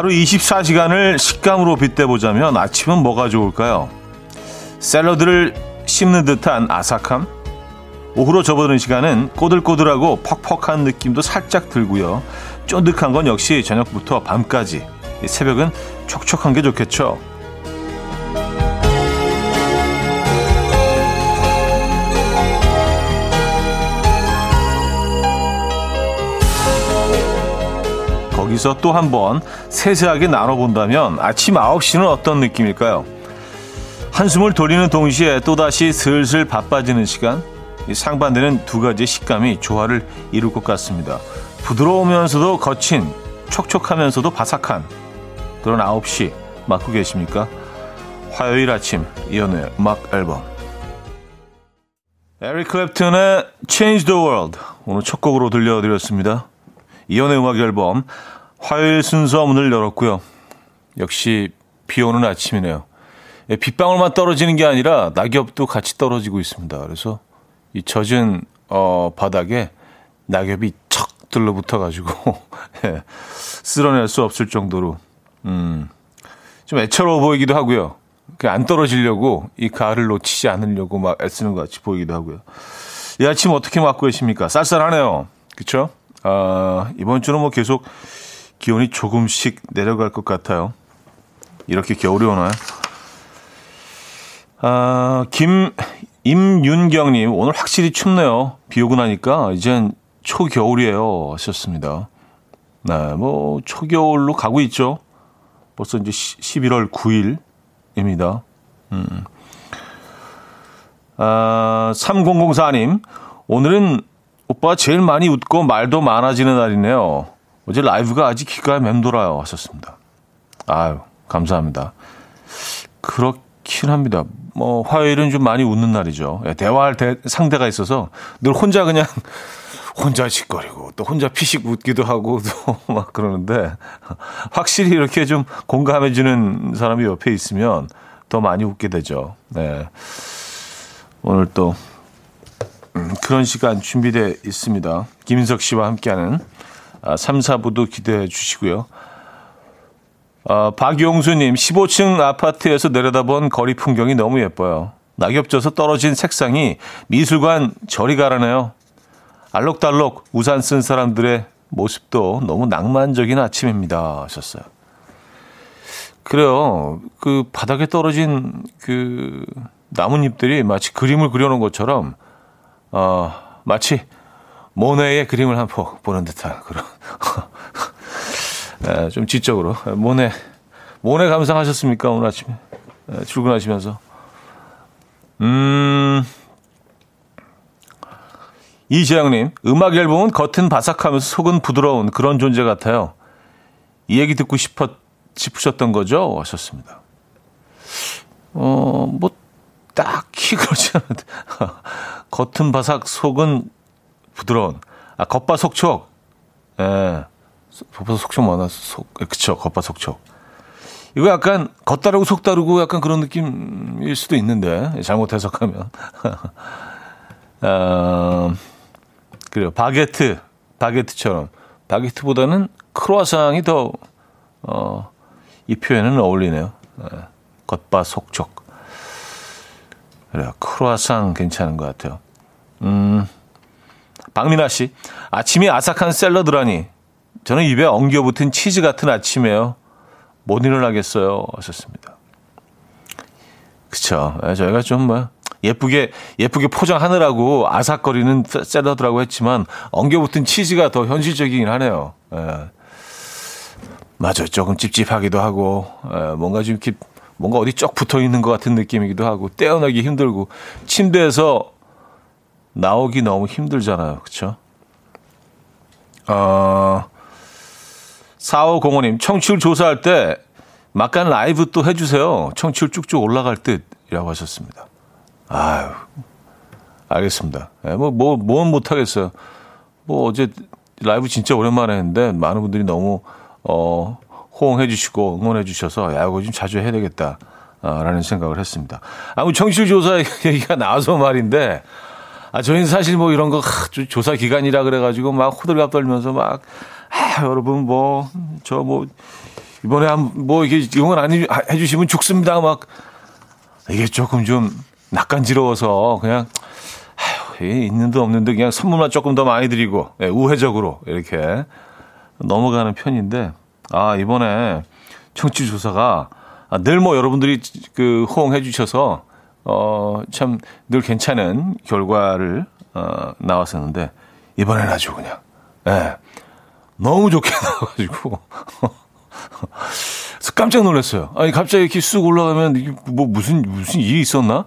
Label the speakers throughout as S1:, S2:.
S1: 하루 24시간을 식감으로 빗대보자면 아침은 뭐가 좋을까요? 샐러드를 씹는 듯한 아삭함? 오후로 접어드는 시간은 꼬들꼬들하고 퍽퍽한 느낌도 살짝 들고요. 쫀득한 건 역시 저녁부터 밤까지. 새벽은 촉촉한 게 좋겠죠. 거기서 또 한번 세세하게 나눠본다면 아침 9시는 어떤 느낌일까요? 한숨을 돌리는 동시에 또다시 슬슬 바빠지는 시간? 상반되는 두 가지의 식감이 조화를 이룰 것 같습니다. 부드러우면서도 거친, 촉촉하면서도 바삭한 그런 9시 맞고 계십니까? 화요일 아침 이연의 음악 앨범 에릭 클랩튼의 Change the World 오늘 첫 곡으로 들려드렸습니다. 이연의 음악 앨범 화요일 순서 문을 열었고요. 역시 비 오는 아침이네요. 예, 빗방울만 떨어지는 게 아니라 낙엽도 같이 떨어지고 있습니다. 그래서 이 젖은 어, 바닥에 낙엽이 척 들러붙어가지고 예, 쓸어낼 수 없을 정도로 음, 좀 애처로워 보이기도 하고요. 안 떨어지려고 이 가을을 놓치지 않으려고 막 애쓰는 것 같이 보이기도 하고요. 이 아침 어떻게 맞고 계십니까? 쌀쌀하네요. 그렇죠? 아, 이번 주는 뭐 계속 기온이 조금씩 내려갈 것 같아요. 이렇게 겨울이 오나요? 아, 김, 임윤경님, 오늘 확실히 춥네요. 비 오고 나니까 이젠 초겨울이에요. 하셨습니다. 네, 뭐, 초겨울로 가고 있죠. 벌써 이제 11월 9일입니다. 음. 아, 3004님, 오늘은 오빠 제일 많이 웃고 말도 많아지는 날이네요. 어제 라이브가 아직 귀가에 맴돌아요. 하셨습니다. 아유, 감사합니다. 그렇긴 합니다. 뭐, 화요일은 좀 많이 웃는 날이죠. 예, 대화할 대, 상대가 있어서 늘 혼자 그냥 혼자 짓거리고 또 혼자 피식 웃기도 하고 또 막 그러는데 확실히 이렇게 좀 공감해 주는 사람이 옆에 있으면 더 많이 웃게 되죠. 네. 오늘 또 음, 그런 시간 준비되어 있습니다. 김인석 씨와 함께하는 아, 3, 4부도 기대해 주시고요. 아, 박용수님, 15층 아파트에서 내려다본 거리 풍경이 너무 예뻐요. 낙엽 져서 떨어진 색상이 미술관 저리 가라네요. 알록달록 우산 쓴 사람들의 모습도 너무 낭만적인 아침입니다. 하셨어요. 그래요. 그 바닥에 떨어진 그 나뭇잎들이 마치 그림을 그려놓은 것처럼 어, 마치 모네의 그림을 한번 보는 듯한 그런. 에, 좀 지적으로. 모네. 모네 감상하셨습니까? 오늘 아침에? 에, 출근하시면서? 음. 이재영님 음악 앨범은 겉은 바삭하면서 속은 부드러운 그런 존재 같아요. 이 얘기 듣고 싶었 싶으셨던 거죠? 하셨습니다. 어뭐 딱히 그렇지 않은데. 겉은 바삭, 속은 부드러운. 아, 겉바 속촉. 예. 겉바 속촉 뭐나, 속, 그쵸, 겉바 속촉. 이거 약간 겉다르고 속다르고 약간 그런 느낌일 수도 있는데, 잘못 해석하면. 어, 그래요. 바게트, 바게트처럼. 바게트보다는 크로아상이 더, 어, 이 표현은 어울리네요. 예. 겉바 속촉. 그래요. 크로아상 괜찮은 것 같아요. 음, 박민아 씨. 아침이 아삭한 샐러드라니. 저는 입에 엉겨 붙은 치즈 같은 아침이에요. 못 일어나겠어요. 하셨습니다. 그쵸. 예, 저희가 좀 뭐, 예쁘게, 예쁘게 포장하느라고 아삭거리는 샐러드라고 했지만, 엉겨 붙은 치즈가 더 현실적이긴 하네요. 예. 맞아요. 조금 찝찝하기도 하고, 예, 뭔가 좀 이렇게 뭔가 어디 쩍 붙어 있는 것 같은 느낌이기도 하고 떼어내기 힘들고 침대에서 나오기 너무 힘들잖아요. 그렇죠? 어, 4505님, 청취율 조사할 때 막간 라이브 또 해주세요. 청취율 쭉쭉 올라갈 듯이라고 하셨습니다. 아유, 알겠습니다. 네, 뭐, 뭐, 뭔 못하겠어요. 뭐, 어제 라이브 진짜 오랜만에 했는데 많은 분들이 너무, 어, 호응해 주시고 응원해 주셔서 야 이거 좀 자주 해야 되겠다. 라는 생각을 했습니다. 아무 청취율 조사 얘기가 나와서 말인데 아 저희는 사실 뭐 이런 거 조사 기간이라 그래가지고 막 호들갑 떨면서 막 아, 여러분 뭐 저 뭐 이번에 한, 뭐, 이게 응원 안 해주시면 죽습니다. 막, 이게 조금 좀 낯간지러워서 그냥, 아휴, 있는 듯 없는 듯 그냥 선물만 조금 더 많이 드리고, 예, 우회적으로 이렇게 넘어가는 편인데, 아, 이번에 청취 조사가 아, 늘 뭐 여러분들이 그 호응해 주셔서, 어, 참 늘 괜찮은 결과를, 어, 나왔었는데, 이번엔 아주 그냥, 예, 너무 좋게 나와가지고. 깜짝 놀랐어요. 아니, 갑자기 이렇게 쑥 올라가면, 이게 뭐 무슨, 무슨 일이 있었나?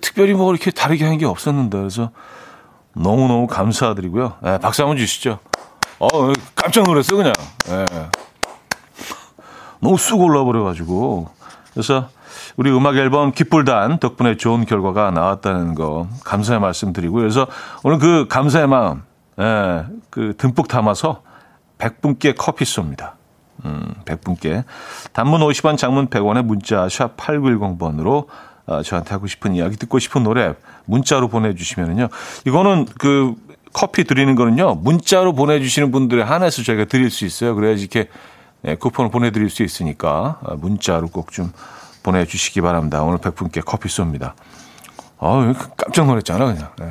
S1: 특별히 뭐 이렇게 다르게 한 게 없었는데. 그래서 너무 너무 감사드리고요. 예, 박수 한번 주시죠. 어, 깜짝 놀랐어요, 그냥. 예. 너무 쑥 올라 버려가지고. 그래서 우리 음악 앨범 기쁠단 덕분에 좋은 결과가 나왔다는 거 감사의 말씀 드리고요. 그래서 오늘 그 감사의 마음, 예, 그 듬뿍 담아서 100분께 커피 쏩니다. 음, 100분께. 단문 50원, 장문 100원에 문자 샵 8910번으로 어, 저한테 하고 싶은 이야기, 듣고 싶은 노래 문자로 보내주시면은요. 이거는 그 커피 드리는 거는요. 문자로 보내주시는 분들에 한해서 저희가 드릴 수 있어요. 그래야지 이렇게 네, 쿠폰을 보내드릴 수 있으니까 어, 문자로 꼭 좀 보내주시기 바랍니다. 오늘 100분께 커피 쏩니다. 아 깜짝 놀랐잖아, 그냥. 네.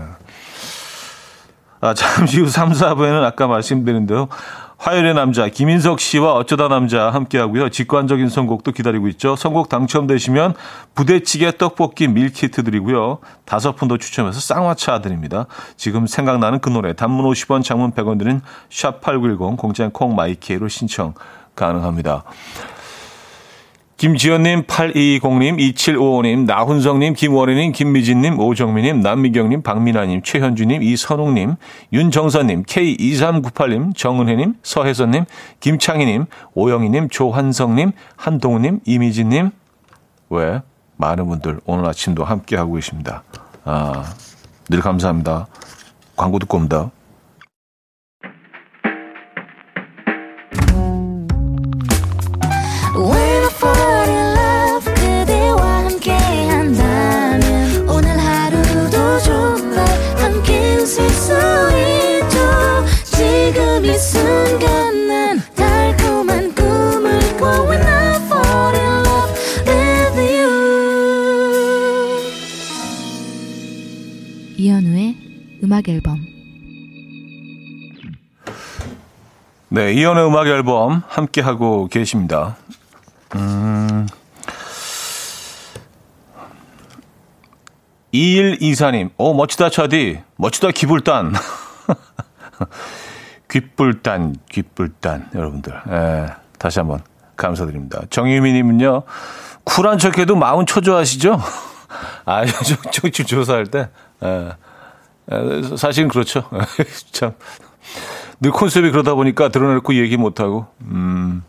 S1: 아, 잠시 후 3, 4부에는 아까 말씀드린 대로 화요일의 남자 김인석 씨와 어쩌다 남자 함께하고요. 직관적인 선곡도 기다리고 있죠. 선곡 당첨되시면 부대찌개 떡볶이 밀키트 드리고요. 다섯 분 더 추첨해서 쌍화차 드립니다. 지금 생각나는 그 노래 단문 50원 장문 100원 드는 샵8910 공장 콩 마이 K로 신청 가능합니다. 김지연님, 8220님, 2755님, 나훈성님, 김원희님, 김미진님, 오정민님, 남미경님, 박민아님, 최현주님, 이선웅님, 윤정선님, K2398님, 정은혜님, 서혜선님, 김창희님, 오영희님, 조한성님, 한동우님, 이미진님, 왜? 많은 분들 오늘 아침도 함께하고 계십니다. 아, 늘 감사합니다. 광고 듣고 옵니다.
S2: 음악 앨범
S1: 네, 이연의 음악 앨범 함께 하고 계십니다. 음. 2124님, 오, 멋지다, 차디. 멋지다, 기불단. 귓불단, 귓불단, 여러분들. 예, 다시 한번 감사드립니다. 정유미님은요, 쿨한 척 해도 마음 초조하시죠? 아, 청취 조사할 때, 예. 사실은 그렇죠. 참. 늘 콘셉트이 그러다 보니까 드러내고 얘기 못하고, 음.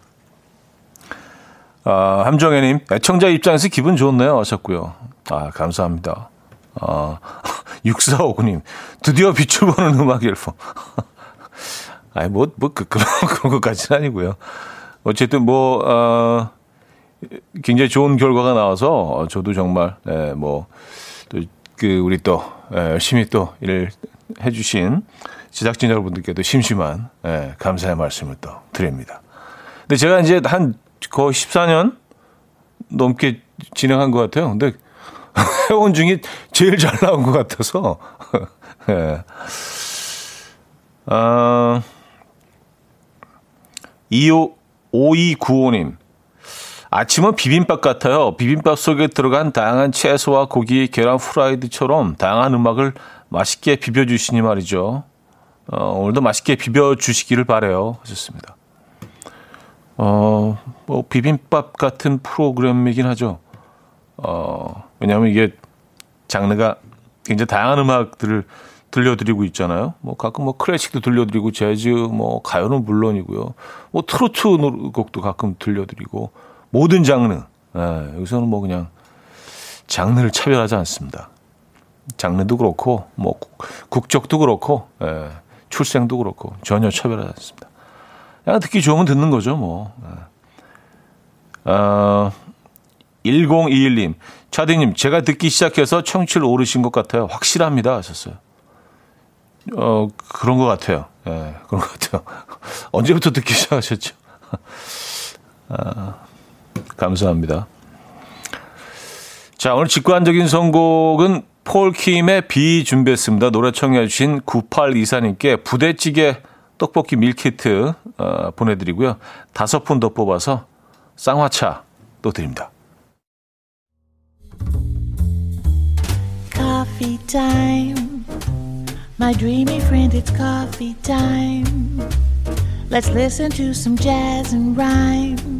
S1: 아, 함정혜님, 애청자 입장에서 기분 좋네요. 하셨고요. 아, 감사합니다. 아, 6459님, 드디어 빛을 보는 음악 앨범. 아니, 뭐, 뭐, 그, 그런, 그런 것까지는 아니고요. 어쨌든 뭐, 어, 굉장히 좋은 결과가 나와서 저도 정말, 예, 뭐, 또, 그, 우리 또, 예, 열심히 또 일을 해주신 제작진 여러분들께도 심심한 예, 감사의 말씀을 또 드립니다. 근데 제가 이제 한 거의 14년 넘게 진행한 것 같아요. 근데 회원 중에 제일 잘 나온 것 같아서. 예. 아, 25, 5295님. 아침은 비빔밥 같아요. 비빔밥 속에 들어간 다양한 채소와 고기, 계란 후라이드처럼 다양한 음악을 맛있게 비벼주시니 말이죠. 어, 오늘도 맛있게 비벼주시기를 바래요. 하셨습니다. 어, 뭐, 비빔밥 같은 프로그램이긴 하죠. 어, 왜냐하면 이게 장르가 굉장히 다양한 음악들을 들려드리고 있잖아요. 뭐 가끔 뭐 클래식도 들려드리고 재즈, 뭐 가요는 물론이고요. 뭐 트로트 곡도 가끔 들려드리고 모든 장르. 예, 여기서는 뭐 그냥 장르를 차별하지 않습니다. 장르도 그렇고 뭐 국적도 그렇고 예, 출생도 그렇고 전혀 차별하지 않습니다. 그냥 듣기 좋으면 듣는 거죠, 뭐. 예. 어, 1021님, 차디님, 제가 듣기 시작해서 청취를 오르신 것 같아요. 확실합니다. 하셨어요. 어, 그런 것 같아요. 예, 그런 것 같아요. 언제부터 듣기 시작하셨죠? 아, 감사합니다. 자, 오늘 직관적인 선곡은 폴킴의 비 준비했습니다. 노래 청해주신 9824님께 부대찌개 떡볶이 밀키트 어, 보내드리고요. 다섯 분 더 뽑아서 쌍화차 또 드립니다. Coffee. My dreamy friend, it's coffee time. Let's listen to some jazz and rhyme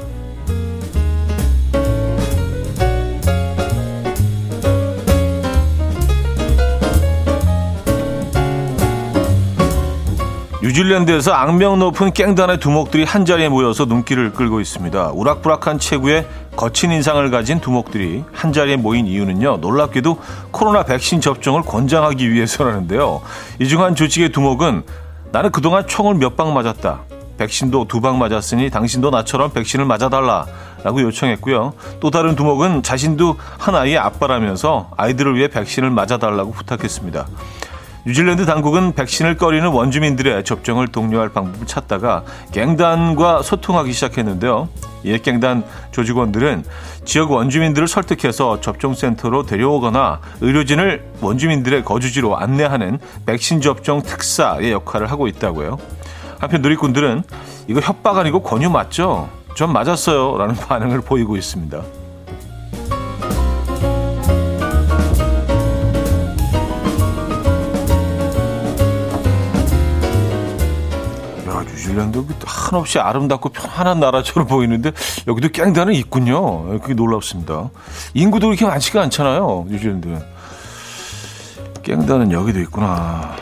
S1: 뉴질랜드에서 악명 높은 깽단의 두목들이 한자리에 모여서 눈길을 끌고 있습니다. 우락부락한 체구에 거친 인상을 가진 두목들이 한자리에 모인 이유는요. 놀랍게도 코로나 백신 접종을 권장하기 위해서라는데요. 이 중 한 조직의 두목은 나는 그동안 총을 몇 방 맞았다. 백신도 두 방 맞았으니 당신도 나처럼 백신을 맞아달라 라고 요청했고요. 또 다른 두목은 자신도 한 아이의 아빠라면서 아이들을 위해 백신을 맞아달라고 부탁했습니다. 뉴질랜드 당국은 백신을 꺼리는 원주민들의 접종을 독려할 방법을 찾다가 갱단과 소통하기 시작했는데요. 이에 갱단 조직원들은 지역 원주민들을 설득해서 접종센터로 데려오거나 의료진을 원주민들의 거주지로 안내하는 백신 접종 특사의 역할을 하고 있다고요. 한편 누리꾼들은 이거 협박 아니고 권유 맞죠? 전 맞았어요. 라는 반응을 보이고 있습니다. 뉴질랜드 한없이 아름답고 편안한 나라처럼 보이는데 여기도 깽단은 있군요. 그게 놀랍습니다. 인구도 그렇게 많지가 않잖아요. 뉴질랜드는. 깽단은 여기도 있구나.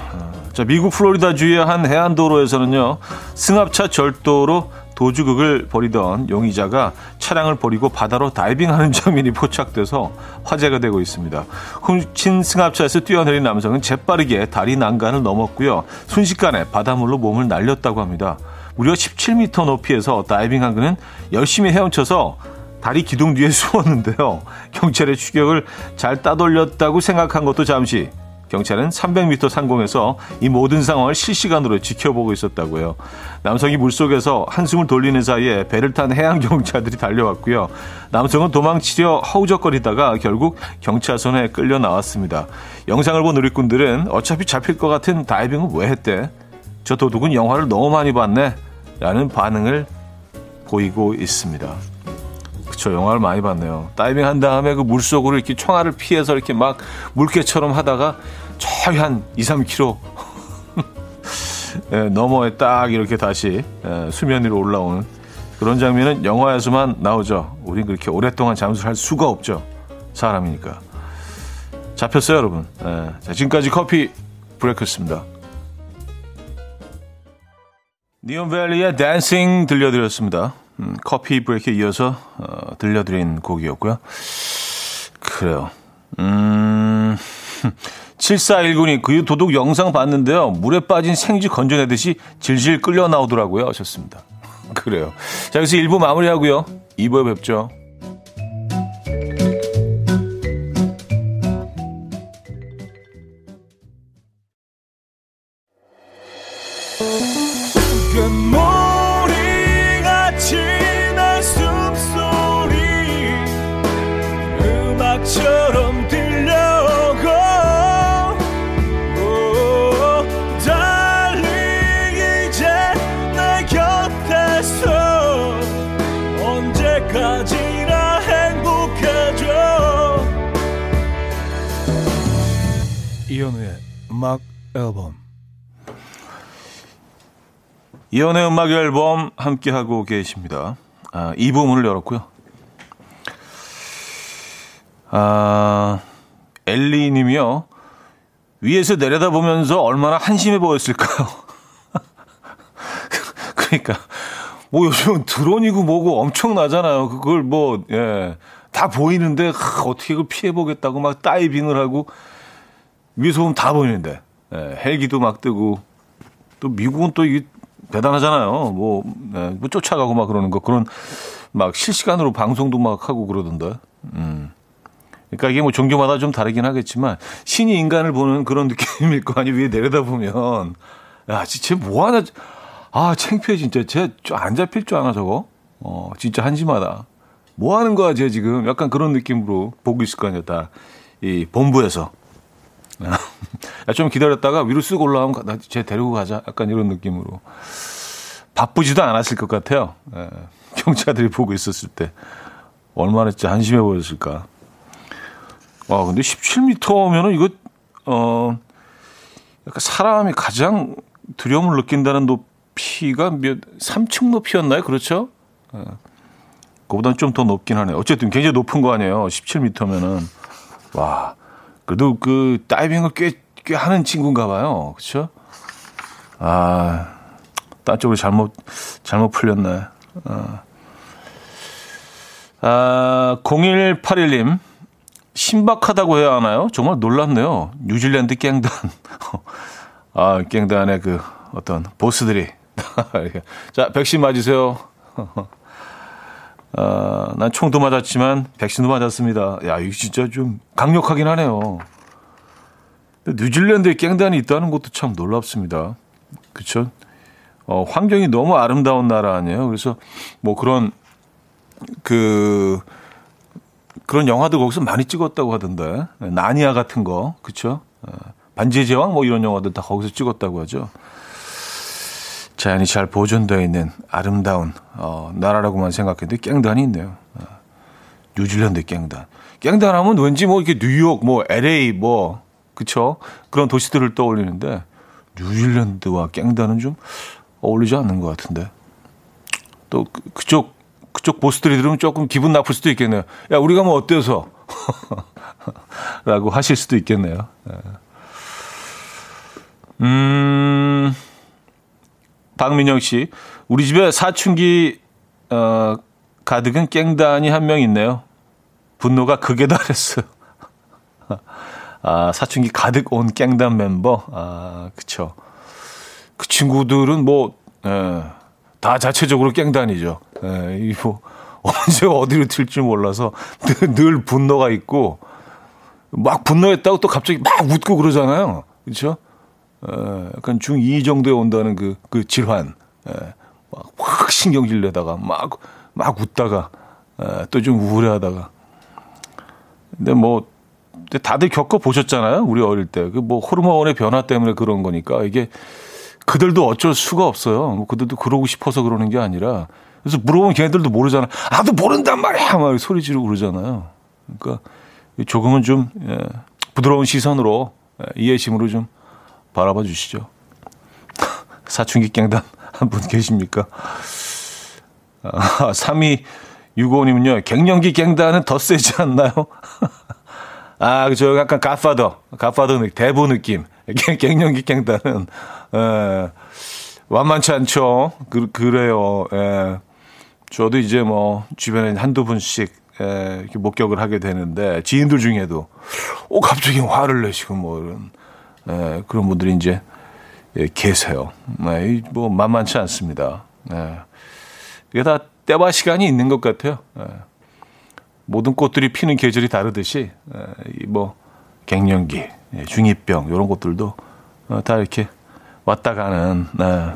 S1: 자, 미국 플로리다주의 한 해안도로에서는요, 승합차 절도로 도주극을 벌이던 용의자가 차량을 버리고 바다로 다이빙하는 장면이 포착돼서 화제가 되고 있습니다. 훔친 승합차에서 뛰어내린 남성은 재빠르게 다리 난간을 넘었고요. 순식간에 바닷물로 몸을 날렸다고 합니다. 무려 17m 높이에서 다이빙한 그는 열심히 헤엄쳐서 다리 기둥 뒤에 숨었는데요. 경찰의 추격을 잘 따돌렸다고 생각한 것도 잠시 경찰은 300m 상공에서 이 모든 상황을 실시간으로 지켜보고 있었다고요. 남성이 물속에서 한숨을 돌리는 사이에 배를 탄 해양 경찰들이 달려왔고요. 남성은 도망치려 허우적거리다가 결국 경찰선에 끌려 나왔습니다. 영상을 본 누리꾼들은 어차피 잡힐 것 같은 다이빙은 왜 했대? 저 도둑은 영화를 너무 많이 봤네. 라는 반응을 보이고 있습니다. 그쵸, 영화를 많이 봤네요. 다이빙 한 다음에 그 물속으로 이렇게 총알을 피해서 이렇게 막 물개처럼 하다가 저희 한 2, 3km 예, 너머에 딱 이렇게 다시 예, 수면 위로 올라오는 그런 장면은 영화에서만 나오죠. 우린 그렇게 오랫동안 잠수할 수가 없죠. 사람이니까. 잡혔어요, 여러분. 예, 자, 지금까지 커피 브레이크였습니다. 니온벨리의 댄싱 들려드렸습니다. 음, 커피 브레이크에 이어서 어, 들려드린 곡이었고요. 그래요. 음, 7419님, 그 도둑 영상 봤는데요. 물에 빠진 생쥐 건져내듯이 질질 끌려 나오더라고요. 하셨습니다. 그래요. 자, 여기서 1부 마무리하고요. 2부에 뵙죠. 음악 앨범 함께 하고 계십니다. 아, 이 부분을 열었고요. 아, 엘리 님이요. 위에서 내려다보면서 얼마나 한심해 보였을까요? 그러니까 뭐 요즘 드론이고 뭐고 엄청나잖아요. 그걸 뭐 예. 다 보이는데 하, 어떻게 그걸 피해 보겠다고 막 다이빙을 하고 위에서 보면 다 보이는데 예, 헬기도 막 뜨고 또 미국은 또 이게 대단하잖아요. 뭐, 예, 뭐 쫓아가고 막 그러는 거 그런 막 실시간으로 방송도 막 하고 그러던데. 음. 그러니까 이게 뭐 종교마다 좀 다르긴 하겠지만 신이 인간을 보는 그런 느낌일 거 아니에요. 위에 내려다보면 야, 진짜 뭐 하나 아, 창피해 진짜. 쟤안 잡힐 줄 아나 저거. 어, 진짜 한심하다. 뭐 하는 거야, 쟤 지금. 약간 그런 느낌으로 보고 있을 거 아니야, 다. 이 본부에서. 야, 좀 기다렸다가 위로 쓱 올라가면 나, 쟤 데리고 가자. 약간 이런 느낌으로. 바쁘지도 않았을 것 같아요. 예, 경찰들이 보고 있었을 때. 얼마나 진짜 한심해 보였을까. 와, 근데 17m면은 이거, 어, 약간 사람이 가장 두려움을 느낀다는 높이가 몇, 3층 높이였나요? 그렇죠? 예. 그보다는 좀 더 높긴 하네요. 어쨌든 굉장히 높은 거 아니에요. 17m면은. 와. 그래도 그 다이빙을 꽤, 꽤 하는 친구인가 봐요. 그쵸? 아, 딴 쪽으로 잘못, 잘못 풀렸네. 아, 아 0181님. 신박하다고 해야 하나요? 정말 놀랍네요. 뉴질랜드 깽단. 아, 깽단의 그 어떤 보스들이. 자, 백신 맞으세요. 아, 난 총도 맞았지만 백신도 맞았습니다. 야, 이거 진짜 좀 강력하긴 하네요. 뉴질랜드에 깽단이 있다는 것도 참 놀랍습니다. 그쵸? 어, 환경이 너무 아름다운 나라 아니에요? 그래서 뭐 그런, 그, 그런 영화도 거기서 많이 찍었다고 하던데. 나니아 같은 거. 그쵸? 어, 반지의 제왕 뭐 이런 영화들 다 거기서 찍었다고 하죠. 자연이 잘 보존되어 있는 아름다운 어, 나라라고만 생각했는데 깽단이 있네요. 어, 뉴질랜드 깽단. 깽단 하면 왠지 뭐 이렇게 뉴욕, 뭐 LA 뭐 그쵸? 그런 도시들을 떠올리는데 뉴질랜드와 깽단은 좀 어울리지 않는 것 같은데. 또 그, 그쪽 그쪽 보스들이 들으면 조금 기분 나쁠 수도 있겠네요. 야 우리가 뭐 어때서? 라고 하실 수도 있겠네요. 예. 음. 박민영 씨, 우리 집에 사춘기 어, 가득은 깽단이 한 명 있네요. 분노가 극에 달했어요. 아, 사춘기 가득 온 깽단 멤버. 아, 그쵸. 그 친구들은 뭐, 예, 다 자체적으로 깽단이죠. 예, 이거 언제 어디로 튈지 몰라서 늘, 늘 분노가 있고, 막 분노했다고 또 갑자기 막 웃고 그러잖아요. 그렇죠? 어, 약간 중2 정도에 온다는 그, 그 질환. 에, 막확 신경질 내다가 막, 막 웃다가, 또좀 우울해하다가. 근데 뭐, 다들 겪어보셨잖아요. 우리 어릴 때. 그 뭐 호르몬의 변화 때문에 그런 거니까 이게 그들도 어쩔 수가 없어요. 뭐 그들도 그러고 싶어서 그러는 게 아니라. 그래서 물어보면 걔네들도 모르잖아. 아, 도 모른단 말이야! 막 소리 지르고 그러잖아요. 그러니까 조금은 좀, 예, 부드러운 시선으로, 예, 이해심으로 좀 바라봐 주시죠. 사춘기 깽단 한분 계십니까? 아, 3265님은요, 갱년기 깽단은 더 세지 않나요? 아, 그죠. 약간 가파더, 가파더 느낌, 대부 느낌. 갱년기 깽단은, 에, 완만치 않죠. 그, 그래요. 에. 저도 이제 뭐, 주변에 한두 분씩, 에, 이렇게 목격을 하게 되는데, 지인들 중에도, 오, 갑자기 화를 내시고, 뭐, 이런. 예, 그런 분들이 이제 예, 계세요. 네, 뭐 만만치 않습니다. 예. 이게 다 때와 시간이 있는 것 같아요. 예. 모든 꽃들이 피는 계절이 다르듯이 예, 뭐 갱년기, 예, 중이병 이런 것들도 어, 다 이렇게 왔다 가는. 네.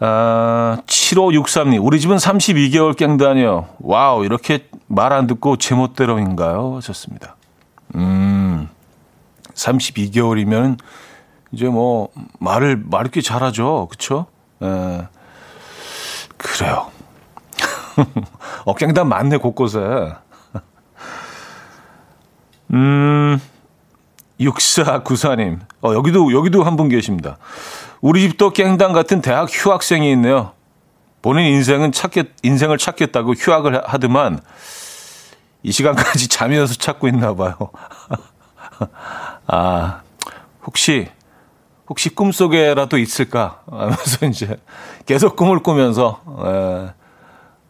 S1: 아, 7563님, 우리 집은 32개월 깽다녀. 와우, 이렇게 말 안 듣고 제멋대로인가요? 하셨습니다. 음, 32개월이면 이제 뭐 말을 말꽤 잘하죠. 그쵸? 에, 그래요. 억갱단 많네, 곳곳에. 음, 6494님. 어, 여기도, 여기도 한 분 계십니다. 우리 집도 깽단 같은 대학 휴학생이 있네요. 본인 인생은 찾겠, 인생을 찾겠다고 휴학을 하더만, 이 시간까지 잠이 어서 찾고 있나 봐요. 아, 혹시, 혹시 꿈속에라도 있을까? 하면서 이제 계속 꿈을 꾸면서, 에,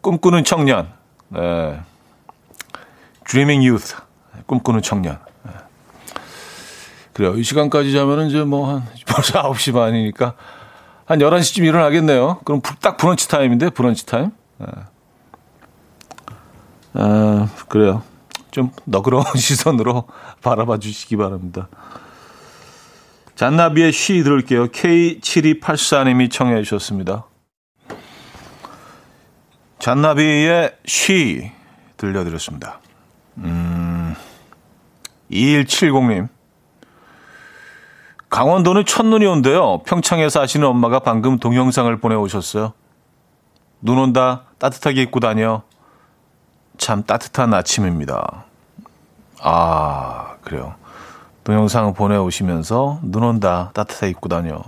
S1: 꿈꾸는 청년, 에, dreaming youth, 꿈꾸는 청년. 에. 그래요. 이 시간까지 자면은 이제 뭐 한, 벌써 9시 반이니까 한 11시쯤 일어나겠네요. 그럼 딱 브런치 타임인데, 브런치 타임. 에. 아, 그래요. 좀 너그러운 시선으로 바라봐 주시기 바랍니다. 잔나비의 쉬 들을게요. K7284님이 청해 주셨습니다. 잔나비의 쉬 들려드렸습니다. 음, 2170님. 강원도는 첫눈이 온대요. 평창에 사시는 엄마가 방금 동영상을 보내오셨어요. 눈 온다. 따뜻하게 입고 다녀. 참 따뜻한 아침입니다. 아, 그래요. 동영상 보내오시면서 눈 온다. 따뜻하게 입고 다녀.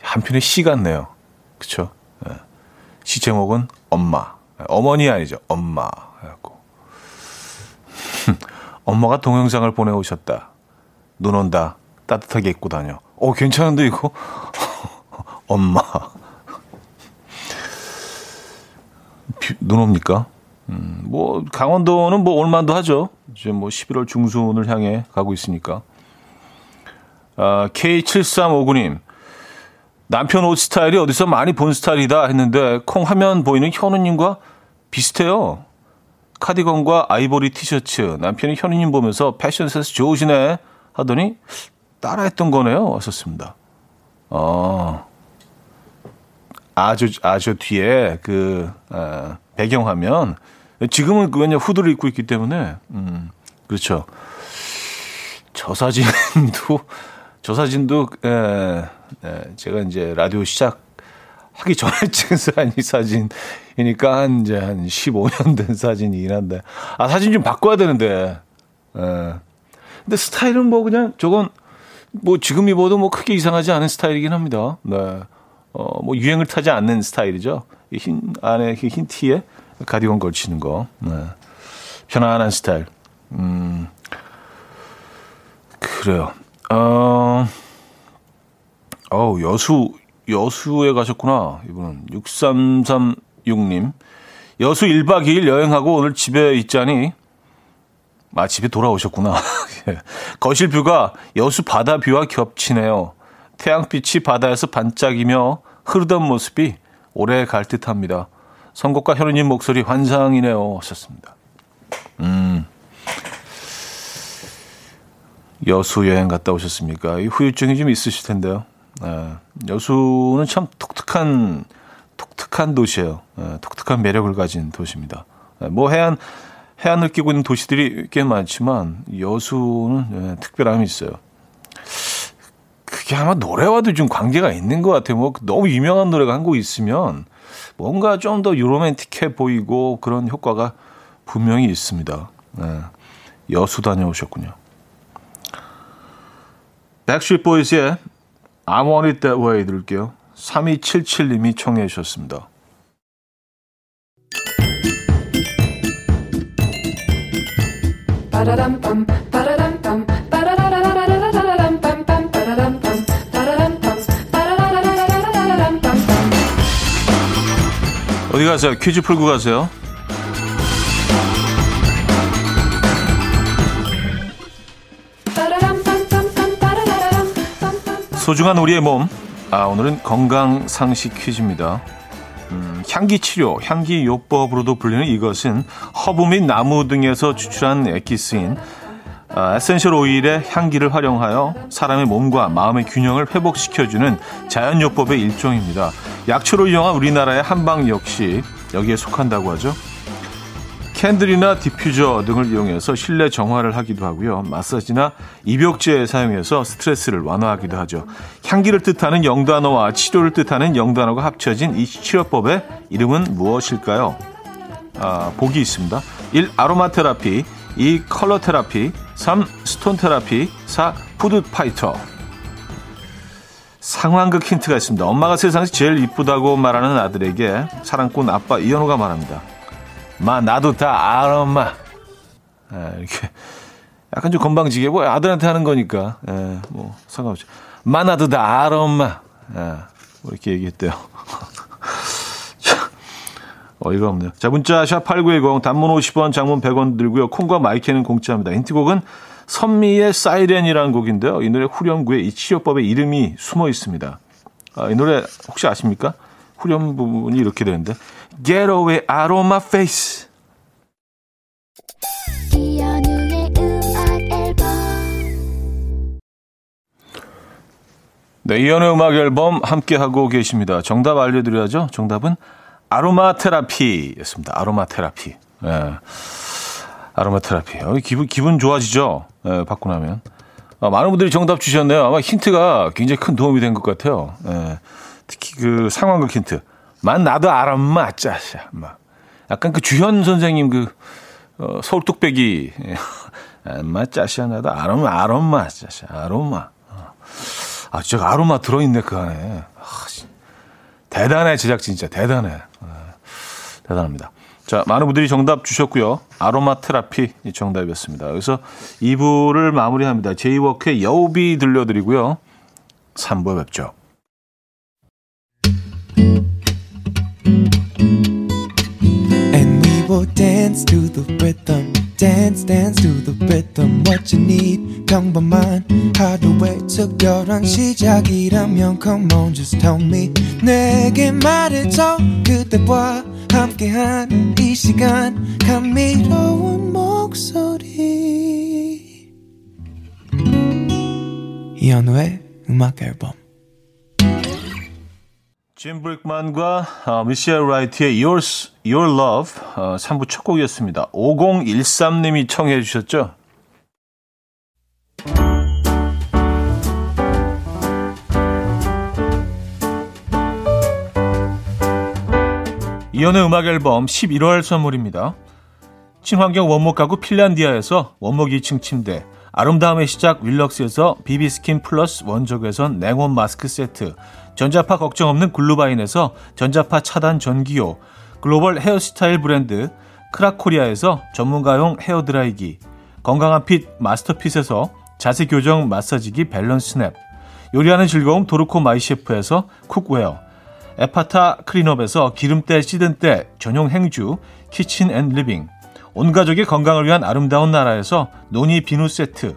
S1: 한편의 시 같네요. 그쵸? 네. 시 제목은 엄마. 어머니 아니죠. 엄마. 해갖고. 엄마가 동영상을 보내오셨다. 눈 온다. 따뜻하게 입고 다녀. 어, 괜찮은데, 이거? 엄마. 비, 눈 옵니까? 음, 뭐, 강원도는 뭐, 올만도 하죠. 이제 뭐, 11월 중순을 향해 가고 있으니까. 아, K7359님. 남편 옷 스타일이 어디서 많이 본 스타일이다 했는데, 콩 화면 보이는 현우님과 비슷해요. 카디건과 아이보리 티셔츠. 남편이 현우님 보면서 패션 센스 좋으시네. 하더니, 따라했던 거네요. 왔었습니다. 어, 아주, 아주 뒤에 그, 어, 배경화면. 지금은 그 왜냐 후드를 입고 있기 때문에, 음, 그렇죠. 저 사진도, 저 사진도, 에, 에, 제가 이제 라디오 시작 하기 전에 찍은 사진, 사진이니까 한 이제 한 15년 된 사진이긴 한데, 아, 사진 좀 바꿔야 되는데, 에. 근데 스타일은 뭐 그냥 저건 뭐 지금 입어도 뭐 크게 이상하지 않은 스타일이긴 합니다. 네. 어, 뭐 유행을 타지 않는 스타일이죠. 흰 안에 흰 티에 가디건 걸치는 거. 네. 편안한 스타일. 음. 그래요. 어. 어우, 여수 여수에 가셨구나. 이분은 6336님. 여수 1박 2일 여행하고 오늘 집에 있자니 아, 집에 돌아오셨구나. 예. 거실 뷰가 여수 바다 뷰와 겹치네요. 태양빛이 바다에서 반짝이며 흐르던 모습이 오래 갈 듯합니다. 선곡과 현우님 목소리 환상이네요. 하셨습니다. 음. 여수 여행 갔다 오셨습니까? 이 후유증이 좀 있으실 텐데요. 네. 여수는 참 독특한, 독특한 도시예요. 네. 독특한 매력을 가진 도시입니다. 네. 뭐 해안, 해안을 끼고 있는 도시들이 꽤 많지만 여수는 네, 특별함이 있어요. 그게 아마 노래와도 좀 관계가 있는 것 같아요. 뭐 너무 유명한 노래가 한 곡 있으면 뭔가 좀 더 로맨틱해 보이고 그런 효과가 분명히 있습니다. 네. 여수 다녀오셨군요. 백스트리트 보이즈의 I Want It That Way 들을게요. 3277님이 청해 주셨습니다. 어디 가세요? 퀴즈 풀고 가세요. 소중한 우리의 몸. 아, 오늘은 건강 상식 퀴즈입니다. 향기 치료, 향기 요법으로도 불리는 이것은 허브 및 나무 등에서 추출한 에키스인 아, 에센셜 오일의 향기를 활용하여 사람의 몸과 마음의 균형을 회복시켜주는 자연요법의 일종입니다. 약초를 이용한 우리나라의 한방 역시 여기에 속한다고 하죠. 캔들이나 디퓨저 등을 이용해서 실내 정화를 하기도 하고요. 마사지나 입욕제 사용해서 스트레스를 완화하기도 하죠. 향기를 뜻하는 영단어와 치료를 뜻하는 영단어가 합쳐진 이 치료법의 이름은 무엇일까요? 아, 보기 있습니다. 1. 아로마 테라피 2. color therapy 3. stone therapy 4. food fighter 상황극 힌트가 있습니다. 엄마가 세상에서 제일 이쁘다고 말하는 아들에게 사랑꾼 아빠 이현우가 말합니다. 마 나도 다 알아 엄마. 예, 이렇게 약간 좀 건방지게 뭐 아들한테 하는 거니까 예, 뭐 상관없죠. 마 나도 다 알아 엄마. 예, 뭐 이렇게 얘기했대요. 어이가 없네요. 자, 문자 샵8910 단문 50원, 장문 100원 들고요. 콩과 마이크는 공짜입니다. 힌트곡은 선미의 사이렌이라는 곡인데요. 이 노래 후렴구에 이 치료법의 이름이 숨어 있습니다. 아, 이 노래 혹시 아십니까? 후렴 부분이 이렇게 되는데 Get away out of my face 네, 이연의 음악 앨범 함께하고 계십니다. 정답 알려드려야죠. 정답은 아로마 테라피였습니다. 아로마 테라피. 예. 아로마 테라피. 어, 기분, 기분 좋아지죠? 예, 받고 나면. 아, 많은 분들이 정답 주셨네요. 아마 힌트가 굉장히 큰 도움이 된 것 같아요. 예. 특히 그 상황극 힌트. 만 나도 아로마 짜샤. 막. 약간 그 주현 선생님 그, 어, 서울 뚝배기. 아마 짜샤 나도 아로마, 아로마 짜샤. 아로마. 아, 진짜 아로마 들어있네, 그 안에. 아, 대단해, 제작진 진짜 대단해. 네, 대단합니다. 자, 많은 분들이 정답 주셨고요. 아로마 테라피 정답이었습니다. 그래서 2부를 마무리합니다. 제이워크의 여우비 들려드리고요. 3부에 뵙죠. Dance, dance to the rhythm. What you need, 평범한 하루의 특별한 시작이라면 Come on, just tell me. 내게 말해줘. 그대와 함께한 이 시간. 감미로운 목소리. 이현우의 음악 앨범. 짐 브릭만과 어, 미셸 라이트의 Yours, Your Love 어, 3부 첫 곡이었습니다. 5013님이 청해 주셨죠? 이연의 음악 앨범 11월 선물입니다. 친환경 원목 가구 핀란디아에서 원목 2층 침대 아름다움의 시작 윌럭스에서 비비스킨 플러스 원적외선 냉온 마스크 세트 전자파 걱정 없는 글루바인에서 전자파 차단 전기요, 글로벌 헤어스타일 브랜드 크라코리아에서 전문가용 헤어드라이기, 건강한 핏 마스터핏에서 자세 교정 마사지기 밸런스 냅, 요리하는 즐거움 도르코 마이셰프에서 cookware, 에파타 클린업에서 기름때 찌든 때 전용 행주 키친 앤 리빙, 온 가족의 건강을 위한 아름다운 나라에서 노니 비누 세트,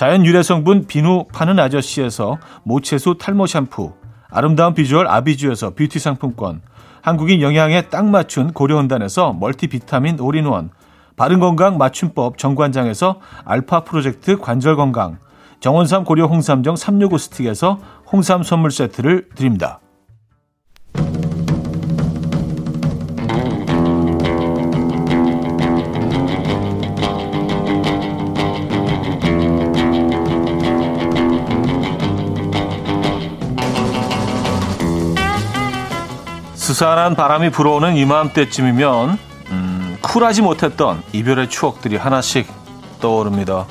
S1: 자연 유래 성분 비누 파는 아저씨에서 모체수 탈모 샴푸, 아름다운 비주얼 아비주에서 뷰티 상품권, 한국인 영양에 딱 맞춘 고려원단에서 멀티비타민 올인원, 바른건강 맞춤법 정관장에서 알파 프로젝트 관절건강, 정원삼 고려 홍삼정 365 스틱에서 홍삼 선물 세트를 드립니다. 스산한 바람이 불어오는 이맘때쯤이면 음, 쿨하지 못했던 이별의 추억들이 하나씩 떠오릅니다.